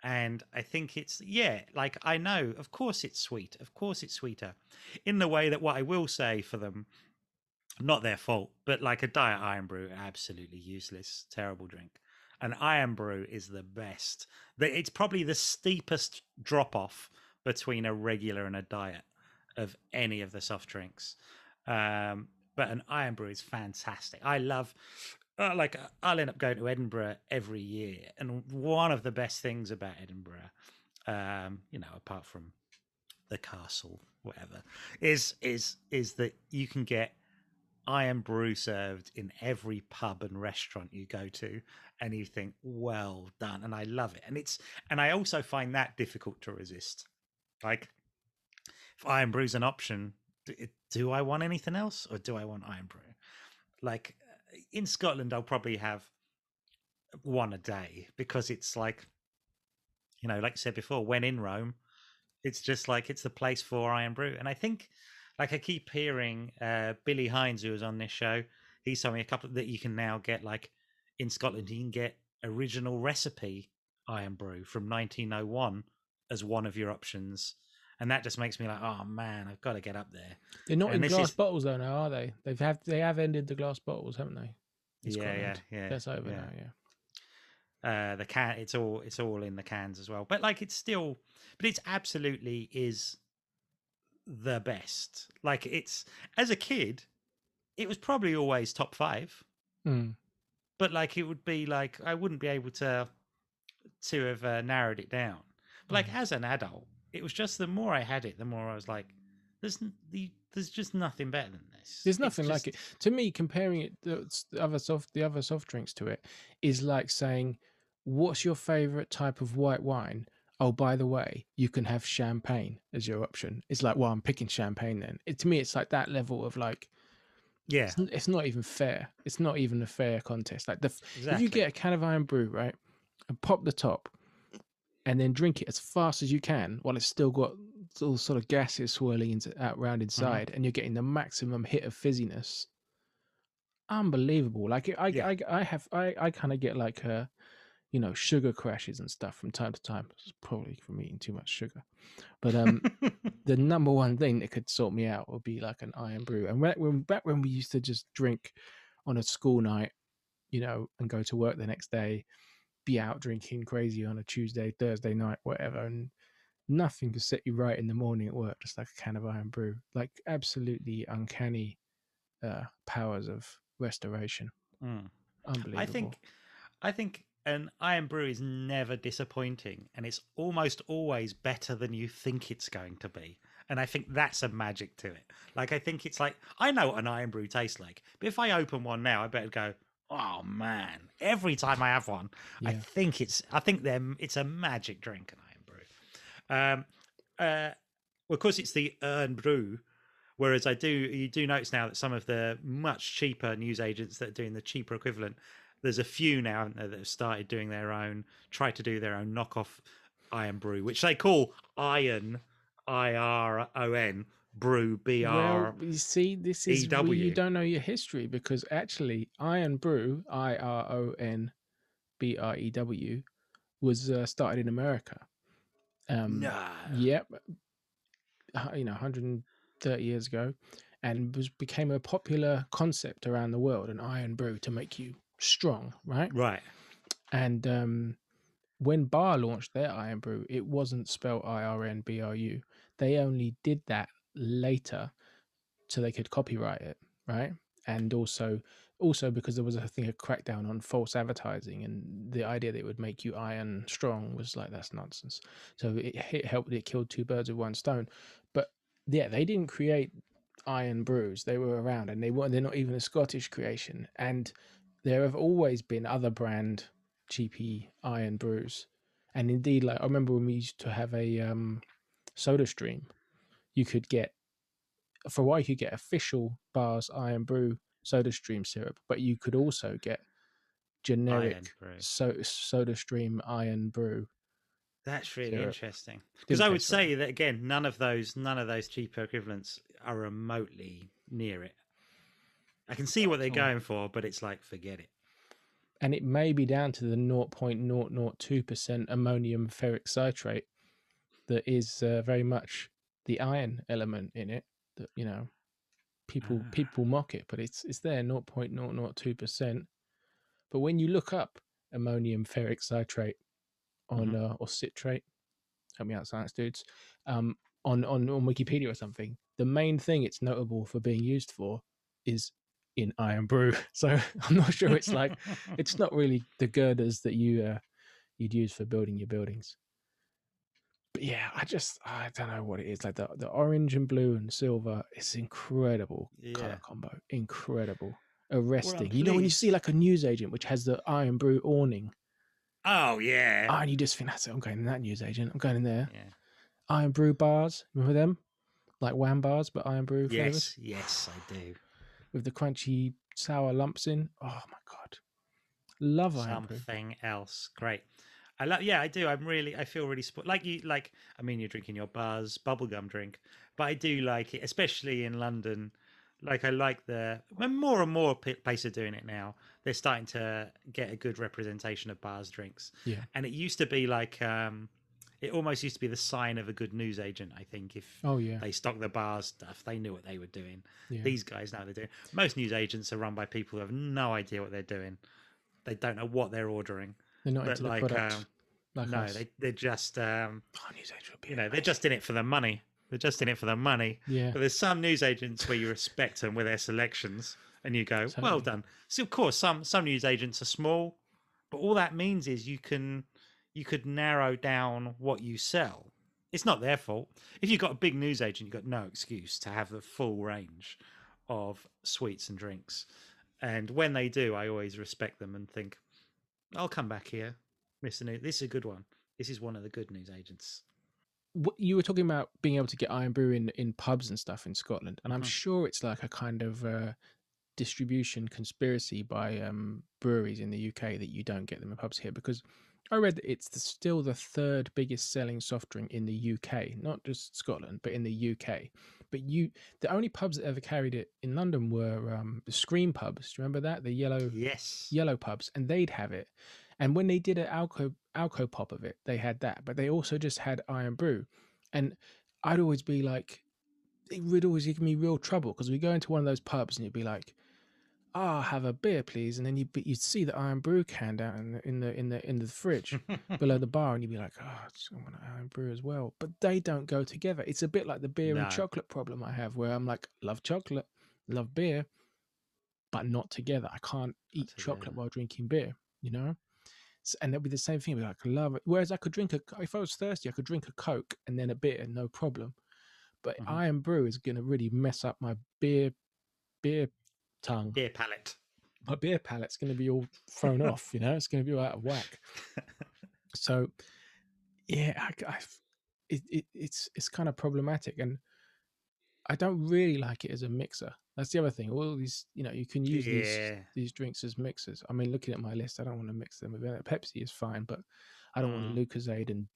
and I think it's yeah, like I know, of course it's sweet, of course it's sweeter, in the way that what I will say for them, not their fault, but like a diet Irn-Bru, absolutely useless, terrible drink. An Irn-Bru is the best. It's probably the steepest drop off between a regular and a diet of any of the soft drinks. Um, but an Irn-Bru is fantastic. I love, like, uh, I'll end up going to Edinburgh every year, and one of the best things about Edinburgh, um, you know, apart from the castle, whatever, is is is that you can get Irn-Bru served in every pub and restaurant you go to and you think well done and i love it and it's and i also find that difficult to resist. Like if Irn-Bru's an option d- do i want anything else or do i want Irn-Bru? Like uh, in scotland i'll probably have one a day because it's like you know like I said before when in rome it's just like it's the place for Irn-Bru. And i think like i keep hearing uh billy hines who was on this show he told me a couple that you can now get like in scotland you can get original recipe Irn-Bru from 1901 as one of your options and that just makes me like oh man i've got to get up there They're not And in glass is- bottles though now, are they? They've have they have ended the glass bottles, haven't they? in yeah yeah yeah That's over yeah. now. Yeah. uh the can it's all it's all in the cans as well but like it's still but it's absolutely is the best like it's as a kid it was probably always top five Mm. but like it would be like i wouldn't be able to to have uh, narrowed it down but like Mhm. as an adult it was just the more i had it the more i was like there's the there's just nothing better than this There's nothing like it. To me, comparing it the, the other soft the other soft drinks to it is like saying, "What's your favorite type of white wine?" Oh, by the way, you can have champagne as your option. It's like, well, I'm picking champagne then. It, to me, it's like that level of like, yeah it's, it's not even fair. It's not even a fair contest. Like the exactly. if you get a can of Irn-Bru right and pop the top and then drink it as fast as you can while it's still got all sort of gases swirling into out round inside and you're getting the maximum hit of fizziness. Unbelievable. Like i Yeah. i, I have i i kind of get like uh you know sugar crashes and stuff from time to time. It's probably from eating too much sugar. But um the number one thing that could sort me out would be like an Irn-Bru. And back when back when we used to just drink on a school night, you know, and go to work the next day, be out drinking crazy on a Tuesday, Thursday night, whatever, and nothing could set you right in the morning at work, just like a can of Irn-Bru. Like absolutely uncanny uh powers of restoration. Mm. Unbelievable. I think, I think an Irn-Bru is never disappointing, and it's almost always better than you think it's going to be. And I think that's a magic to it. Like I think it's like I know what an Irn-Bru tastes like, but if I open one now, I better go. Oh man! Every time I have one, I think it's I think them it's a magic drink, an Irn-Bru. Um, uh, well, of course, it's the Irn-Bru. Whereas I do, you do notice now that some of the much cheaper news agents that are doing the cheaper equivalent, there's a few now there, that have started doing their own, try to do their own knockoff iron brew, which they call iron, I R O N, brew, B R. Well, you see, this is EW. you don't know your history because actually, Iron Brew, I R O N B R E W, was uh, started in America. Um, No. Yep. Uh, You know, 130 years ago, and was became a popular concept around the world. An iron brew to make you strong, right? Right. And um, when Barr launched their Iron Brew, it wasn't spelled I R N B R U. They only did that later so they could copyright it, right? And also, also because there was a thing a crackdown on false advertising, and the idea that it would make you iron strong was like that's nonsense. So it, it helped. It killed two birds with one stone. But yeah, they didn't create iron brews. They were around, and they weren't. They're not even a Scottish creation. And there have always been other brand cheapy iron brews. And indeed, like I remember when we used to have a um, soda stream, you could get for a while you could get official Barr's iron brew soda stream syrup, but you could also get generic so, soda stream iron brew. That's really Syrup. interesting. Because I would right. say that again, none of those, none of those cheaper equivalents are remotely near it. I can see what they're going for, but it's like forget it. and it may be down to the 0.002% ammonium ferric citrate that is uh, very much the iron element in it that you know people Ah. people mock it but it's it's there 0.002% but when you look up ammonium ferric citrate on Mm-hmm. uh, or citrate help me out science dudes um on, on on wikipedia or something the main thing it's notable for being used for is in Irn-Bru so i'm not sure it's like it's not really the girders that you uh, you'd use for building your buildings. But yeah, I just I don't know what it is. Like the the orange and blue and silver, it's incredible color combo, incredible, arresting. I'm you know when you see like a newsagent which has the Irn-Bru awning, Oh yeah. ah, and you just think that's it. I'm going in that newsagent. I'm going in there. yeah. Irn-Bru bars, remember them? Like wham bars, but Irn-Bru flavors Yes, yes, I do. with the crunchy sour lumps in. Oh my god, love iron brew. Something else. Great. I love. Yeah, I do. I'm really. I feel really spo- like you. Like I mean, you're drinking your buzz bubblegum drink, but I do like it, especially in London. Like I like the when more and more places are doing it now. They're starting to get a good representation of Barr's drinks. Yeah. and it used to be like um, it almost used to be the sign of a good news agent. I think if Oh yeah, they stock the Barr's stuff, they knew what they were doing. yeah. These guys know what they're doing. Most news agents are run by people who have no idea what they're doing. They don't know what they're ordering. They're not but into the like, product. um, like no, us. they they're just um, Oh, newsagent would be you know they're just in it for the money. They're just in it for the money. yeah. But there's some news agents where you respect them with their selections, and you go, "Well done." So of course, some some news agents are small, but all that means is you can you could narrow down what you sell. It's not their fault. If you've got a big news agent, you've got no excuse to have the full range of sweets and drinks. And when they do, I always respect them and think, "I'll come back here, Mister News. This is a good one. This is one of the good news agents." what you were talking about being able to get Irn-Bru in, in pubs and stuff in Scotland, and I'm Mhm. sure it's like a kind of uh, distribution conspiracy by um, breweries in the UK that you don't get them in pubs here because I read that it's the, still the third biggest selling soft drink in the UK, not just Scotland, but in the UK. But you, the only pubs that ever carried it in London were um, the Scream pubs. Do you remember that? The yellow Yes. yellow pubs, and they'd have it. And when they did an alco alco pop of it, they had that, but they also just had Irn-Bru. And I'd always be like, it would always give me real trouble because we go into one of those pubs and you'd be like, "Ah, have a beer, please," and then you'd you'd see the Irn-Bru can down in the in the in the, in the fridge below the bar, and you'd be like, "Oh, I want an Irn-Bru as well." But they don't go together. It's a bit like the beer No. and chocolate problem I have, where I'm like, love chocolate, love beer, but not together. I can't eat chocolate together. while drinking beer. You know. And it'd be the same thing. I'd be like, love it. Whereas I could drink a, if I was thirsty, I could drink a Coke and then a beer, no problem. but Mhm. Irn-Bru is going to really mess up my beer beer tongue. Beer palate. My beer palate's going to be all thrown off. You know, it's going to be all out of whack. So, yeah, I, I- it, it, it's it's kind of problematic, and I don't really like it as a mixer. That's the other thing. All these, you know, you can use these Yeah. these drinks as mixers. I mean, looking at my list, I don't want to mix them with uh, Pepsi is fine, but I don't want a Mm. Lucozade and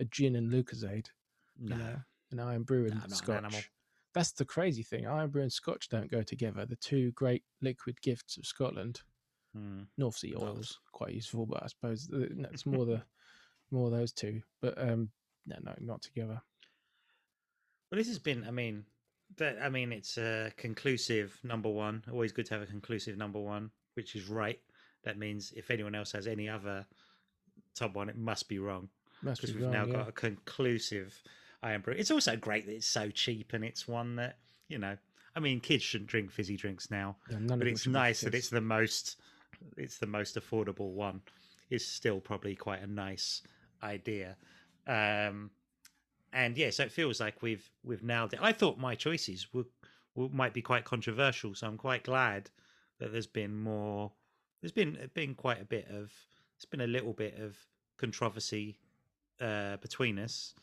a gin and Lucozade, No. you know, an Irn-Bru and an Scotch. animal. That's the crazy thing. Irn-Bru and Scotch don't go together. The two great liquid gifts of Scotland. Mm. North Sea oils quite useful, but I suppose it's more the more those two. But um, no, no, not together. Well, this has been. I mean, that. I mean, it's a conclusive number one. Always good to have a conclusive number one, which is right. That means if anyone else has any other top one, it must be wrong because be we've wrong, now yeah. got a conclusive Irn-Bru. It's also great that it's so cheap and it's one that you know. I mean, kids shouldn't drink fizzy drinks now, Yeah, but it it's nice that it's the most. It's the most affordable one. It's still probably quite a nice idea. Um, and yeah, so it feels like we've we've nailed it. I thought my choices were, were might be quite controversial, so I'm quite glad that there's been more. There's been been quite a bit of. It's been a little bit of controversy uh, between us,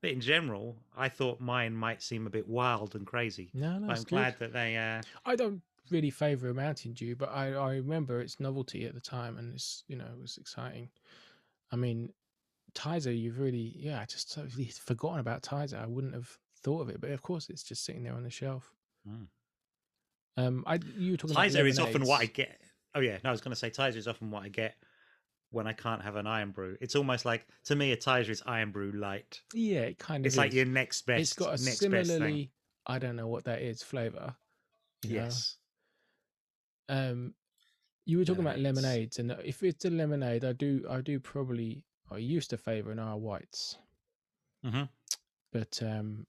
but in general, I thought mine might seem a bit wild and crazy. No, no, I'm good. glad that they. Uh, I don't really favour a Mountain Dew, but I, I remember its novelty at the time, and it's you know it was exciting. I mean, Tizer, you've really yeah, I just totally forgotten about Tizer. I wouldn't have thought of it, but of course it's just sitting there on the shelf. Mm. Um, I you were talking about Tizer is often what I get. Oh yeah, no, I was going to say Tizer is often what I get when I can't have an Irn-Bru. It's almost like to me a Tizer is Irn-Bru light. Yeah, it kind of. It's like your next best. It's got a next best similarly. thing. I don't know what that is flavor. you know? Yes. Um, you were talking Lemonades. about lemonades, and if it's a lemonade, I do, I do probably, I used to favour an R Whites, hmm but um,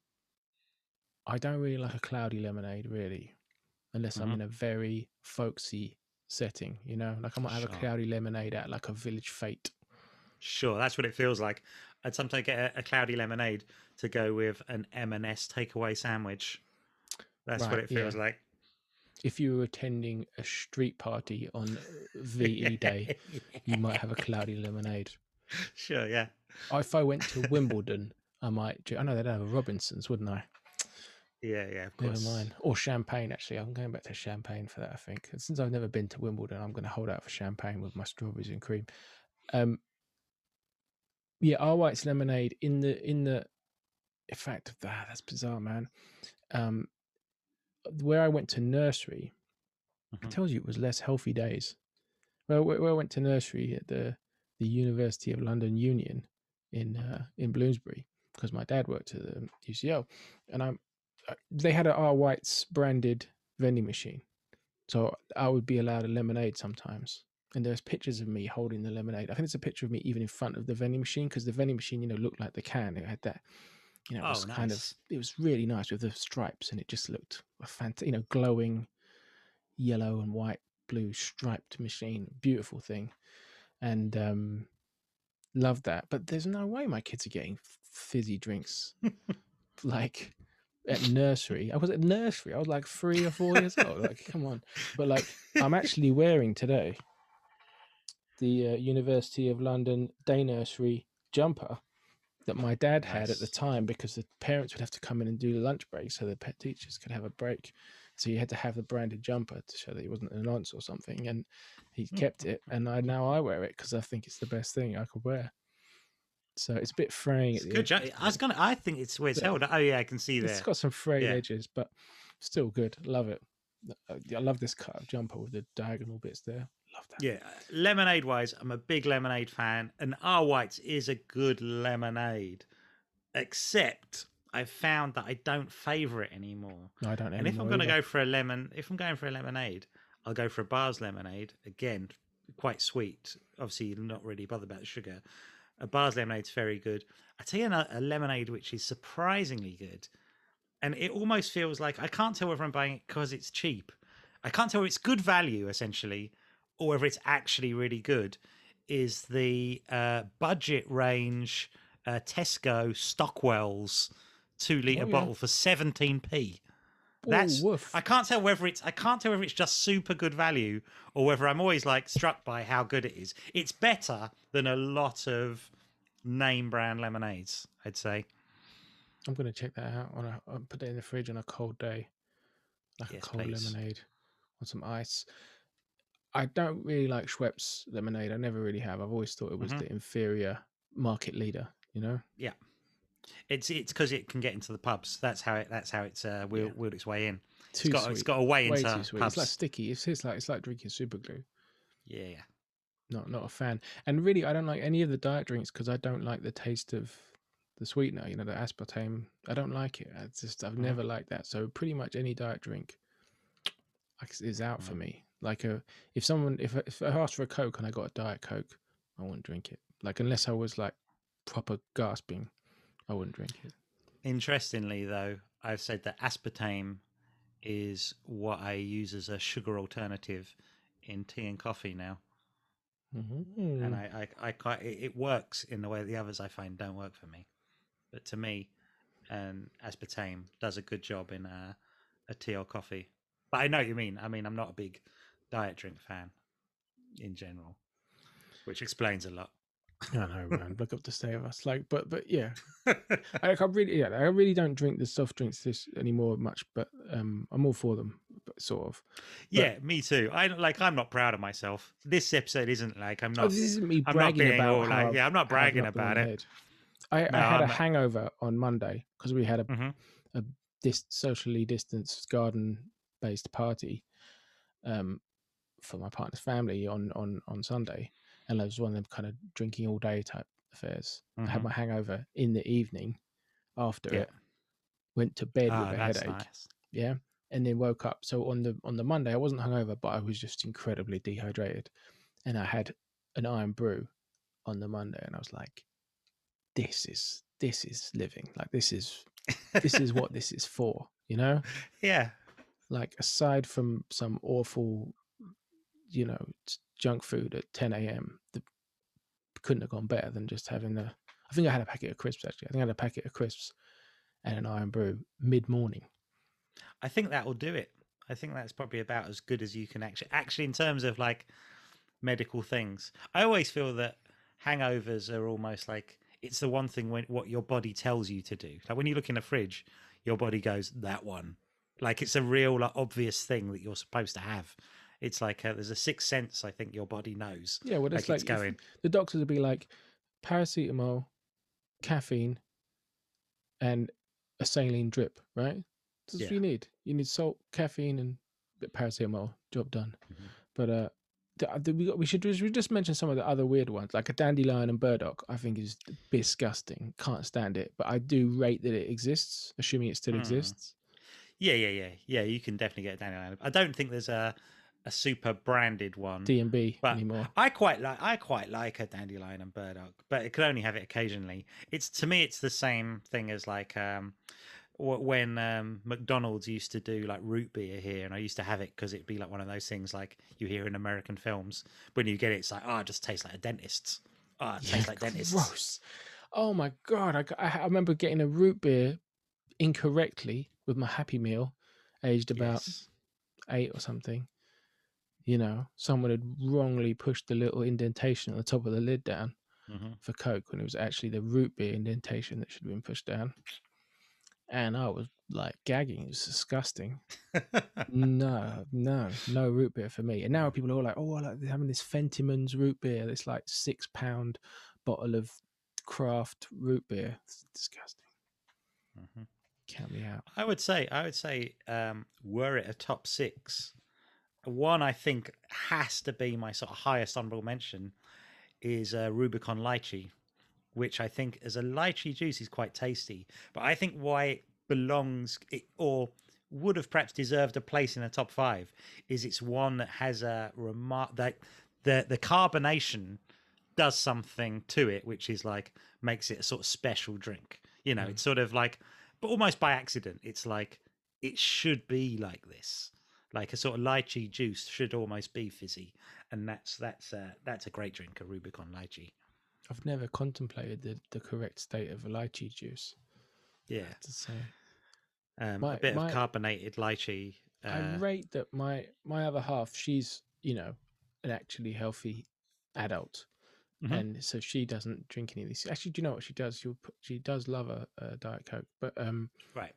I don't really like a cloudy lemonade, really, unless I'm Mhm. in a very folksy setting. You know, like I might have a cloudy lemonade at like a village fete. Sure, that's what it feels like. I'd sometimes get a, a cloudy lemonade to go with an M&S takeaway sandwich. That's what it feels yeah. like. If you were attending a street party on uh, VE Day, you might have a cloudy lemonade. Sure, yeah. If I went to Wimbledon, I might. I know they'd have a Robinsons, wouldn't I? Yeah, yeah, of Never mind. Or champagne, actually. I'm going back to champagne for that, I think. And since I've never been to Wimbledon, I'm going to hold out for champagne with my strawberries and cream. Um, yeah, R White's lemonade in the in the in fact ah, that's bizarre, man. Um, where I went to nursery, Mhm. it tells you it was less healthy days. Well, where, where I went to nursery at the the University of London Union in uh, in Bloomsbury because my dad worked at the UCL, and I'm they had a R White's branded vending machine, so I would be allowed a lemonade sometimes. And there's pictures of me holding the lemonade. I think it's a picture of me even in front of the vending machine because the vending machine, you know, looked like the can. It had that, you know, it Oh, was kind of it was really nice with the stripes, and it just looked a fantastic, you know, glowing yellow and white, blue striped machine, beautiful thing, and um, love that. But there's no way my kids are getting fizzy drinks like at nursery. I was at nursery. I was like three or four years old. Like, come on. But like, I'm actually wearing today the uh, University of London day nursery jumper that my dad had at the time because the parents would have to come in and do the lunch break so the pet teachers could have a break. So you had to have the branded jumper to show that he wasn't an nonce or something, and he kept it. And I now I wear it because I think it's the best thing I could wear. So it's a bit fraying. It's at a the good. edge. I was gonna. I think it's where it's held. Oh yeah, I can see It's there. got some frayed Yeah. edges, but still good. Love it. Uh, I love this cut of jumper with the diagonal bits there. Love that. Yeah, lemonade wise, I'm a big lemonade fan, and R White's is a good lemonade. Except I found that I don't favour it anymore. No, I don't. And if I'm going to go for a lemon, if I'm going for a lemonade, I'll go for a Barr's lemonade. Again, quite sweet. Obviously, not really bothered about the sugar. A Barr's lemonade's very good. I tell you a, a lemonade which is surprisingly good, and it almost feels like I can't tell whether I'm buying it because it's cheap. I can't tell if it's good value essentially, or whether it's actually really good. Is the uh, budget range uh, Tesco Stockwell's two liter Oh, yeah. bottle for 17p. Oh, That's woof. I can't tell whether it's I can't tell whether it's just super good value or whether I'm always like struck by how good it is. It's better than a lot of name brand lemonades, I'd say. I'm gonna check that out. On a, I'll put it in the fridge on a cold day, like Yes, a cold please. lemonade on some ice. I don't really like Schweppes lemonade. I never really have. I've always thought it was Mhm. the inferior market leader. You know. Yeah. It's it's because it can get into the pubs. That's how it that's how it's uh, wheeled, Yeah. wheeled its way in. Too It's got sweet. it's got a way Way into too sweet. pubs. It's like sticky. It's, it's like it's like drinking super glue. yeah. Not not a fan. And really, I don't like any of the diet drinks because I don't like the taste of the sweetener. You know, the aspartame. I don't like it. I just I've Mhm. never liked that. So pretty much any diet drink is out for Mhm. me. Like a if someone if if I asked for a coke and I got a diet coke, I wouldn't drink it. Like unless I was like proper gasping, I wouldn't drink it. Interestingly, though, I've said that aspartame is what I use as a sugar alternative in tea and coffee now, Mhm. and I, I, I quite it, works in the way the others I find don't work for me. But to me, and aspartame does a good job in a, a tea or coffee. But I know what you mean. I mean, I'm not a big diet drink fan in general, which explains a lot. I know, man. Look up the state of us. Like, but but yeah, I, I really yeah, I really don't drink the soft drinks this anymore much. But um, I'm all for them, but sort of. yeah, me too. I like. I'm not proud of myself. This episode isn't like. I'm Oh, not. this isn't me I'm not bragging about all like. I've Yeah, I'm not bragging about it. I, No, I had a I'm- hangover on Monday because we had a, Mhm. a dis- socially distanced garden based party um, for my partner's family on, on, on Sunday. And it was one of them kind of drinking all day type affairs. I had my hangover in the evening after Yeah. it, went to bed Ah, with a that's headache. nice. Yeah. And then woke up. So on the on the Monday I wasn't hungover, but I was just incredibly dehydrated. And I had an Irn-Bru on the Monday and I was like, This is this is living. Like this is this is what this is for, you know? yeah. Like aside from some awful, you know, junk food at 10 a.m., couldn't have gone better than just having the. I think I had a packet of crisps actually. I think I had a packet of crisps and an Irn-Bru mid morning. I think that will do it. I think that's probably about as good as you can actually. Actually, in terms of like medical things, I always feel that hangovers are almost like it's the one thing when what your body tells you to do. Like when you look in the fridge, your body goes that one. Like it's a real like, obvious thing that you're supposed to have. It's like uh there's a sixth sense. I think your body knows. Yeah, well, Like it's like, it's going. the doctors would be like paracetamol, caffeine, and a saline drip, right? That's what you need. You need salt, caffeine, and a bit paracetamol. Job done. Mhm. But uh, the, we, should just, we just mention some of the other weird ones, like a dandelion and burdock. I think is disgusting. Can't stand it. But I do rate that it exists, assuming it still Hmm. exists. Yeah, yeah, yeah, yeah. You can definitely get a dandelion. I don't think there's a a super branded one. D and B anymore. I quite like I quite like a dandelion and burdock, but it could only have it occasionally. It's to me, it's the same thing as like um, when um, McDonald's used to do like root beer here, and I used to have it because it'd be like one of those things like you hear in American films. When you get it, it's like oh, it just tastes like a dentist's. Oh, it tastes like dentist's. Gross. Oh my god! I, I remember getting a root beer incorrectly with my Happy Meal, aged about Yes. eight or something. You know, someone had wrongly pushed the little indentation on the top of the lid down Mhm. for Coke when it was actually the root beer indentation that should have been pushed down. And I was like gagging. It was disgusting. no, no, no root beer for me. And now people are all like, oh, I like they're having this Fentimans root beer, this like six pound bottle of craft root beer. It's disgusting. Mhm. Count me out. I would say, I would say, um, were it a top six, one I think has to be my sort of highest honorable mention is uh, Rubicon Lychee, which I think as a lychee juice is quite tasty. But I think why it belongs it, or would have perhaps deserved a place in the top five is it's one that has a remark that the the carbonation does something to it, which is like makes it a sort of special drink. You know, Mm. it's sort of like, but almost by accident. It's like it should be like this. Like a sort of lychee juice should almost be fizzy, and that's that's uh, that's a great drink, a Rubicon lychee. I've never contemplated the, the correct state of a lychee juice. Yeah. To say. Um, My- a bit my- of carbonated lychee. Uh, I rate that my my other half, she's you know an actually healthy adult, Mhm. and so she doesn't drink any of these. Actually, do you know what she does? She'll put, she does love a, a diet coke, but um, right.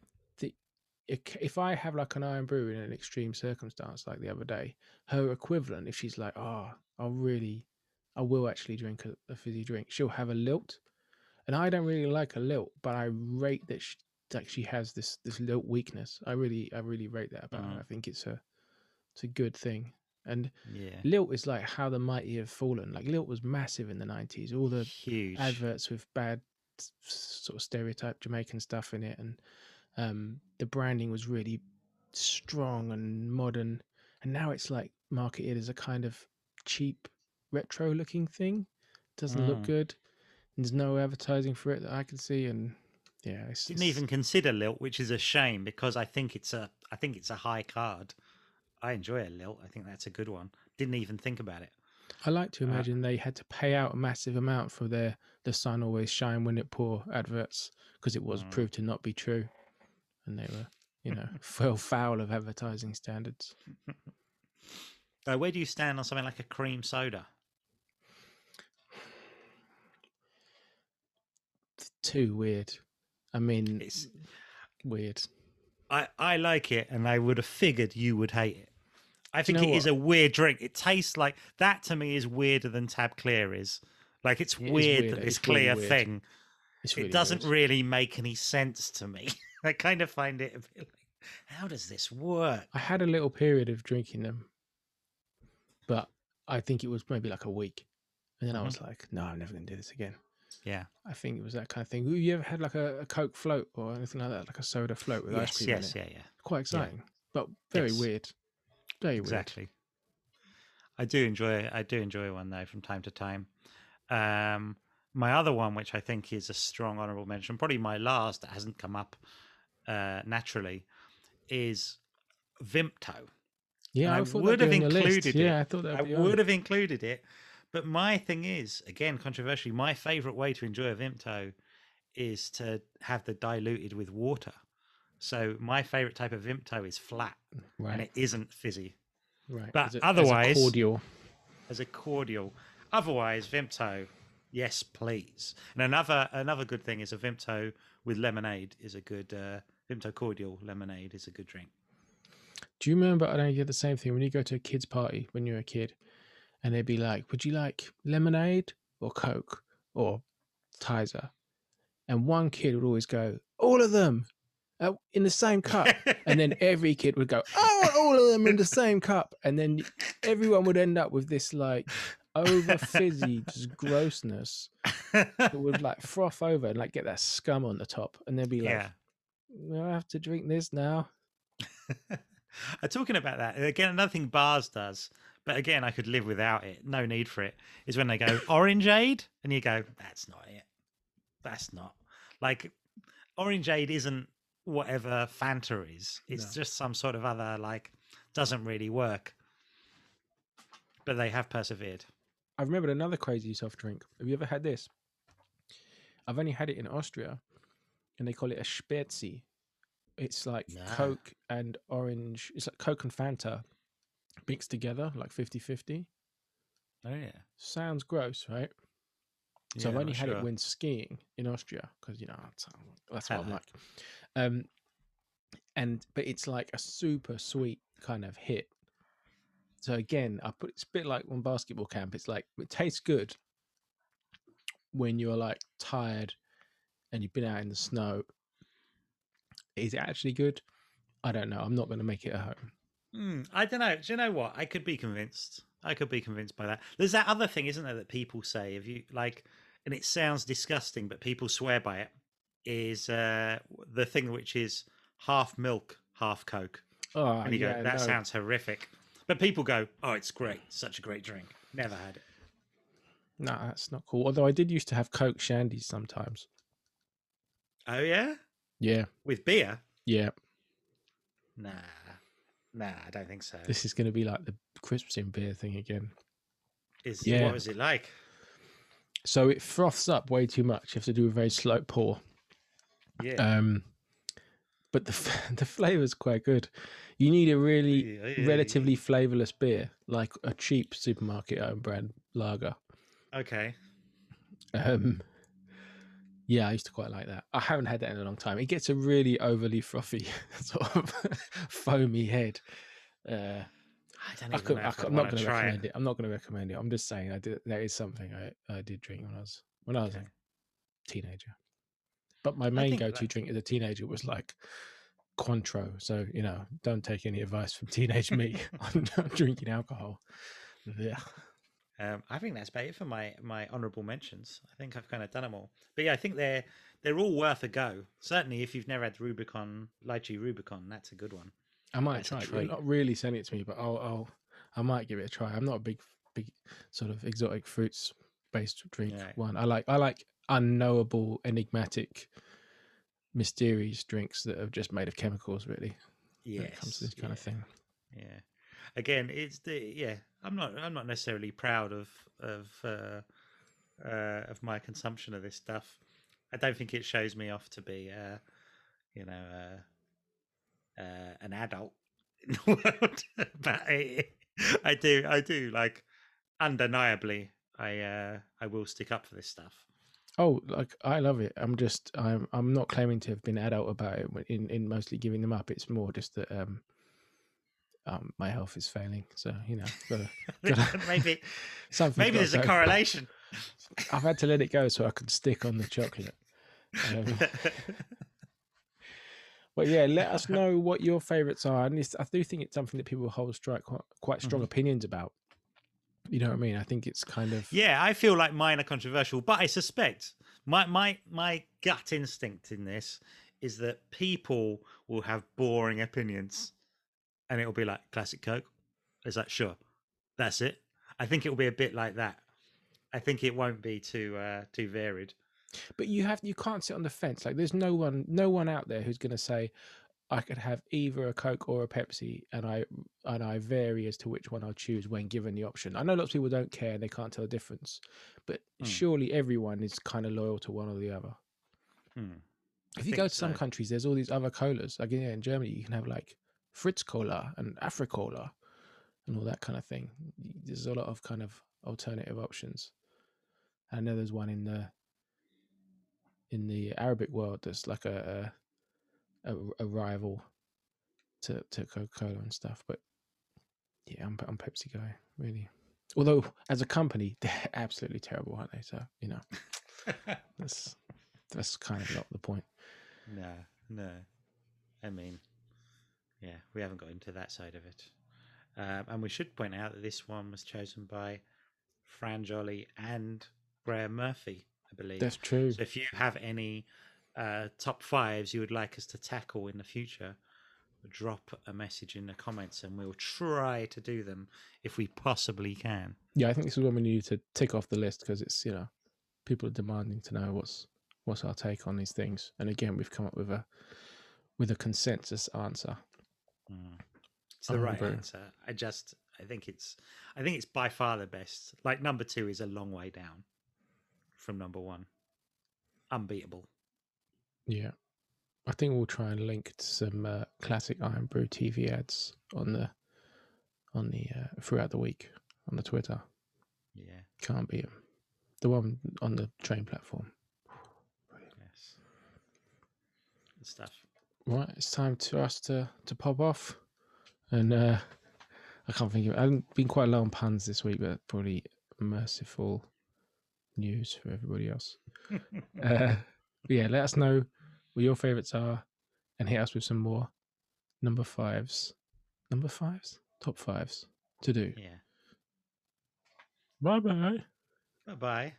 If, I have like an Irn-Bru in an extreme circumstance, like the other day, her equivalent, if she's like, oh, I'll really, I will actually drink a, a fizzy drink, she'll have a lilt, and I don't really like a lilt, but I rate that she like she has this this lilt weakness. I really I really rate that about her. Mhm. I think it's a it's a good thing. And Yeah. lilt is like how the mighty have fallen. Like lilt was massive in the nineties. All the Huge. adverts with bad sort of stereotype Jamaican stuff in it, and um, the branding was really strong and modern. And now it's like marketed as a kind of cheap, retro-looking thing. Doesn't look Mm. good. There's no advertising for it that I can see, and yeah, it's, Didn't it's- even consider lilt, which is a shame because I think it's a I think it's a high card. I enjoy a lilt. I think that's a good one. Didn't even think about it. I like to uh, imagine they had to pay out a massive amount for their "the sun always shine when it pour" adverts because it was Mm. proved to not be true, and they were, you know, fell foul of advertising standards. Where do you stand on something like a cream soda? Too weird. I mean, It's weird. I, I like it, and I would have figured you would hate it. I Do you think know it is what? a weird drink. It tastes like that to me is weirder than Tab Clear is. Like it's It is weird weird. that this It's clear thing. Really it doesn't weird. really make any sense to me. I kind of find it a bit like, how does this work? I had a little period of drinking them, but I think it was maybe like a week, and then I Mhm. was like, no, I'm never going to do this again. Yeah. I think it was that kind of thing. You ever had like a, a Coke float or anything like that, like a soda float with ice Yes, cream yes, in it? yeah, yeah. Quite exciting, but very Yes. weird. Very weird. Exactly. I do enjoy I do enjoy one though from time to time. Um my other one, which I think is a strong honourable mention, probably my last that hasn't come up uh, naturally, is Vimto. Yeah, I, I would have included it. Yeah, I thought that I would be on would have included it, but my thing is, again, controversially, my favourite way to enjoy a Vimto is to have the diluted with water. So my favourite type of Vimto is flat, right. and it isn't fizzy right. but as a, otherwise- as a cordial. as a cordial. Otherwise, Vimto, yes, please. And another another good thing is a Vimto with lemonade is a good uh, Vimto cordial lemonade is a good drink. Do you remember? I know you had the same thing when you go to a kids' party when you're a kid, and they'd be like, "Would you like lemonade or Coke or Tizer?" And one kid would always go, "All of them uh, in the same cup," and then every kid would go, "I want all of them in the same cup," and then everyone would end up with this like over fizzy just grossness that would like froth over and like get that scum on the top, and they'd be like, yeah. "Well, I have to drink this now." Uh, Talking about that again, another thing Barr's does, but again, I could live without it. No need for it. Is when they go orangeade, and you go, "That's not it. That's not like orangeade isn't whatever Fanta is. It's No. just some sort of other like doesn't really work." But they have persevered. I remembered another crazy soft drink. Have you ever had this? I've only had it in Austria, and they call it a Spezi. It's like Nah. Coke and orange. It's like Coke and Fanta mixed together, like 50 50. Oh yeah. Sounds gross, right? so I've only had sure. it when skiing in Austria because, you know, that's, that's what I'm like. Um, and, but it's like a super sweet kind of hit. So again, I put it's a bit like on basketball camp. It's like it tastes good when you're like tired and you've been out in the snow. Is it actually good? I don't know. I'm not going to make it at home. Hmm, I don't know. Do you know what? I could be convinced. I could be convinced by that. There's that other thing, isn't there, that people say if you like, and it sounds disgusting, but people swear by it. Is uh, the thing which is half milk, half Coke, Oh, and you yeah, go, that no. sounds horrific. But people go, oh, it's great, such a great drink. Never had it. No, that's not cool. Although I did used to have Coke shandies sometimes. Oh yeah, Yeah, with beer? yeah. Nah, nah, I don't think so. This is going to be like the crisps in beer thing again. Is yeah. what was it like? So it froths up way too much. You have to do a very slow pour. Yeah. Um, but the f- the flavor's quite good. You need a really Yeah, yeah, relatively flavorless beer, like a cheap supermarket owned brand lager. Okay. Um, yeah, I used to quite like that. I haven't had that in a long time. It gets a really overly frothy, sort of foamy head. Uh, I don't I even could, know I I'm not going to to recommend it. it. I'm not going to recommend it. I'm just saying I did. That is something I, I did drink when I was when I was Okay. a teenager. But my main go-to that- drink as a teenager was like Cointreau. So you know, don't take any advice from teenage me on drinking alcohol. Yeah. Um, I think that's about it for my my honourable mentions. I think I've kind of done them all. But yeah, I think they're they're all worth a go. Certainly, if you've never had Rubicon Lychee Rubicon, that's a good one. I might That's try it. You're not really sending it to me, but I'll, I'll, I might give it a try. I'm not a big, big sort of exotic fruits based drink Right. one. I like, I like unknowable, enigmatic, mysterious drinks that are just made of chemicals. Really, when it comes to this kind of yeah, thing. Yeah. Again, it's the yeah. I'm not I'm not necessarily proud of of uh, uh, of my consumption of this stuff. I don't think it shows me off to be uh, you know uh, uh, an adult in the world, but I, I do I do like undeniably I uh, I will stick up for this stuff. Oh, like I love it. I'm just, I'm, I'm not claiming to have been adult about it in, in mostly giving them up. It's more just that, um, um, my health is failing. So you know, gotta, gotta, maybe something's maybe there's a correlation. I've had to let it go so I can stick on the chocolate. Um, but yeah, let us know what your favourites are. And I do think it's something that people hold strike quite, quite strong Mhm. opinions about. You know what I mean? I think it's kind of Yeah, I feel like mine are controversial, but I suspect my my my gut instinct in this is that people will have boring opinions, and it'll be like classic Coke. Is that sure? That's it. I think it will be a bit like that. I think it won't be too uh, too varied. But you have you can't sit on the fence. Like there's no one no one out there who's going to say I could have either a Coke or a Pepsi, and I and I vary as to which one I'll choose when given the option. I know lots of people don't care; they can't tell the difference. But Hmm. surely everyone is kind of loyal to one or the other. I If you go to some countries, there's all these other colas. Like yeah, in Germany, you can have like Fritz Cola and Africola and all that kind of thing. There's a lot of kind of alternative options. I know there's one in the in the Arabic world that's like a a, a, a rival to to Coca Cola and stuff. But yeah, I'm I'm Pepsi guy really. Although as a company, they're absolutely terrible, aren't they? So you know that's that's kind of not the point. no, no. I mean, yeah, we haven't got into that side of it. Um, and we should point out that this one was chosen by Fran Jolly and Graham Murphy, I believe. That's true. So if you have any uh, top fives you would like us to tackle in the future, drop a message in the comments and we'll try to do them if we possibly can. Yeah, I think this is when we need to tick off the list because it's you know people are demanding to know what's what's our take on these things. And again, we've come up with a with a consensus answer. Mm. It's the right answer. I just, I think it's, I think it's by far the best. Like number two is a long way down from number one. Unbeatable. Yeah, I think we'll try and link to some uh, classic Irn-Bru TV ads on the on the uh, throughout the week on the Twitter. Yeah. Can't beat 'em. The one on the train platform. Yes. Good stuff. Right, it's time to us to to pop off, and uh, I can't think of. I haven't been quite low on puns this week, but probably merciful news for everybody else. uh, but yeah, let us know what your favourites are, and hit us with some more number fives, number fives, top fives to do. yeah. Bye bye. Bye bye.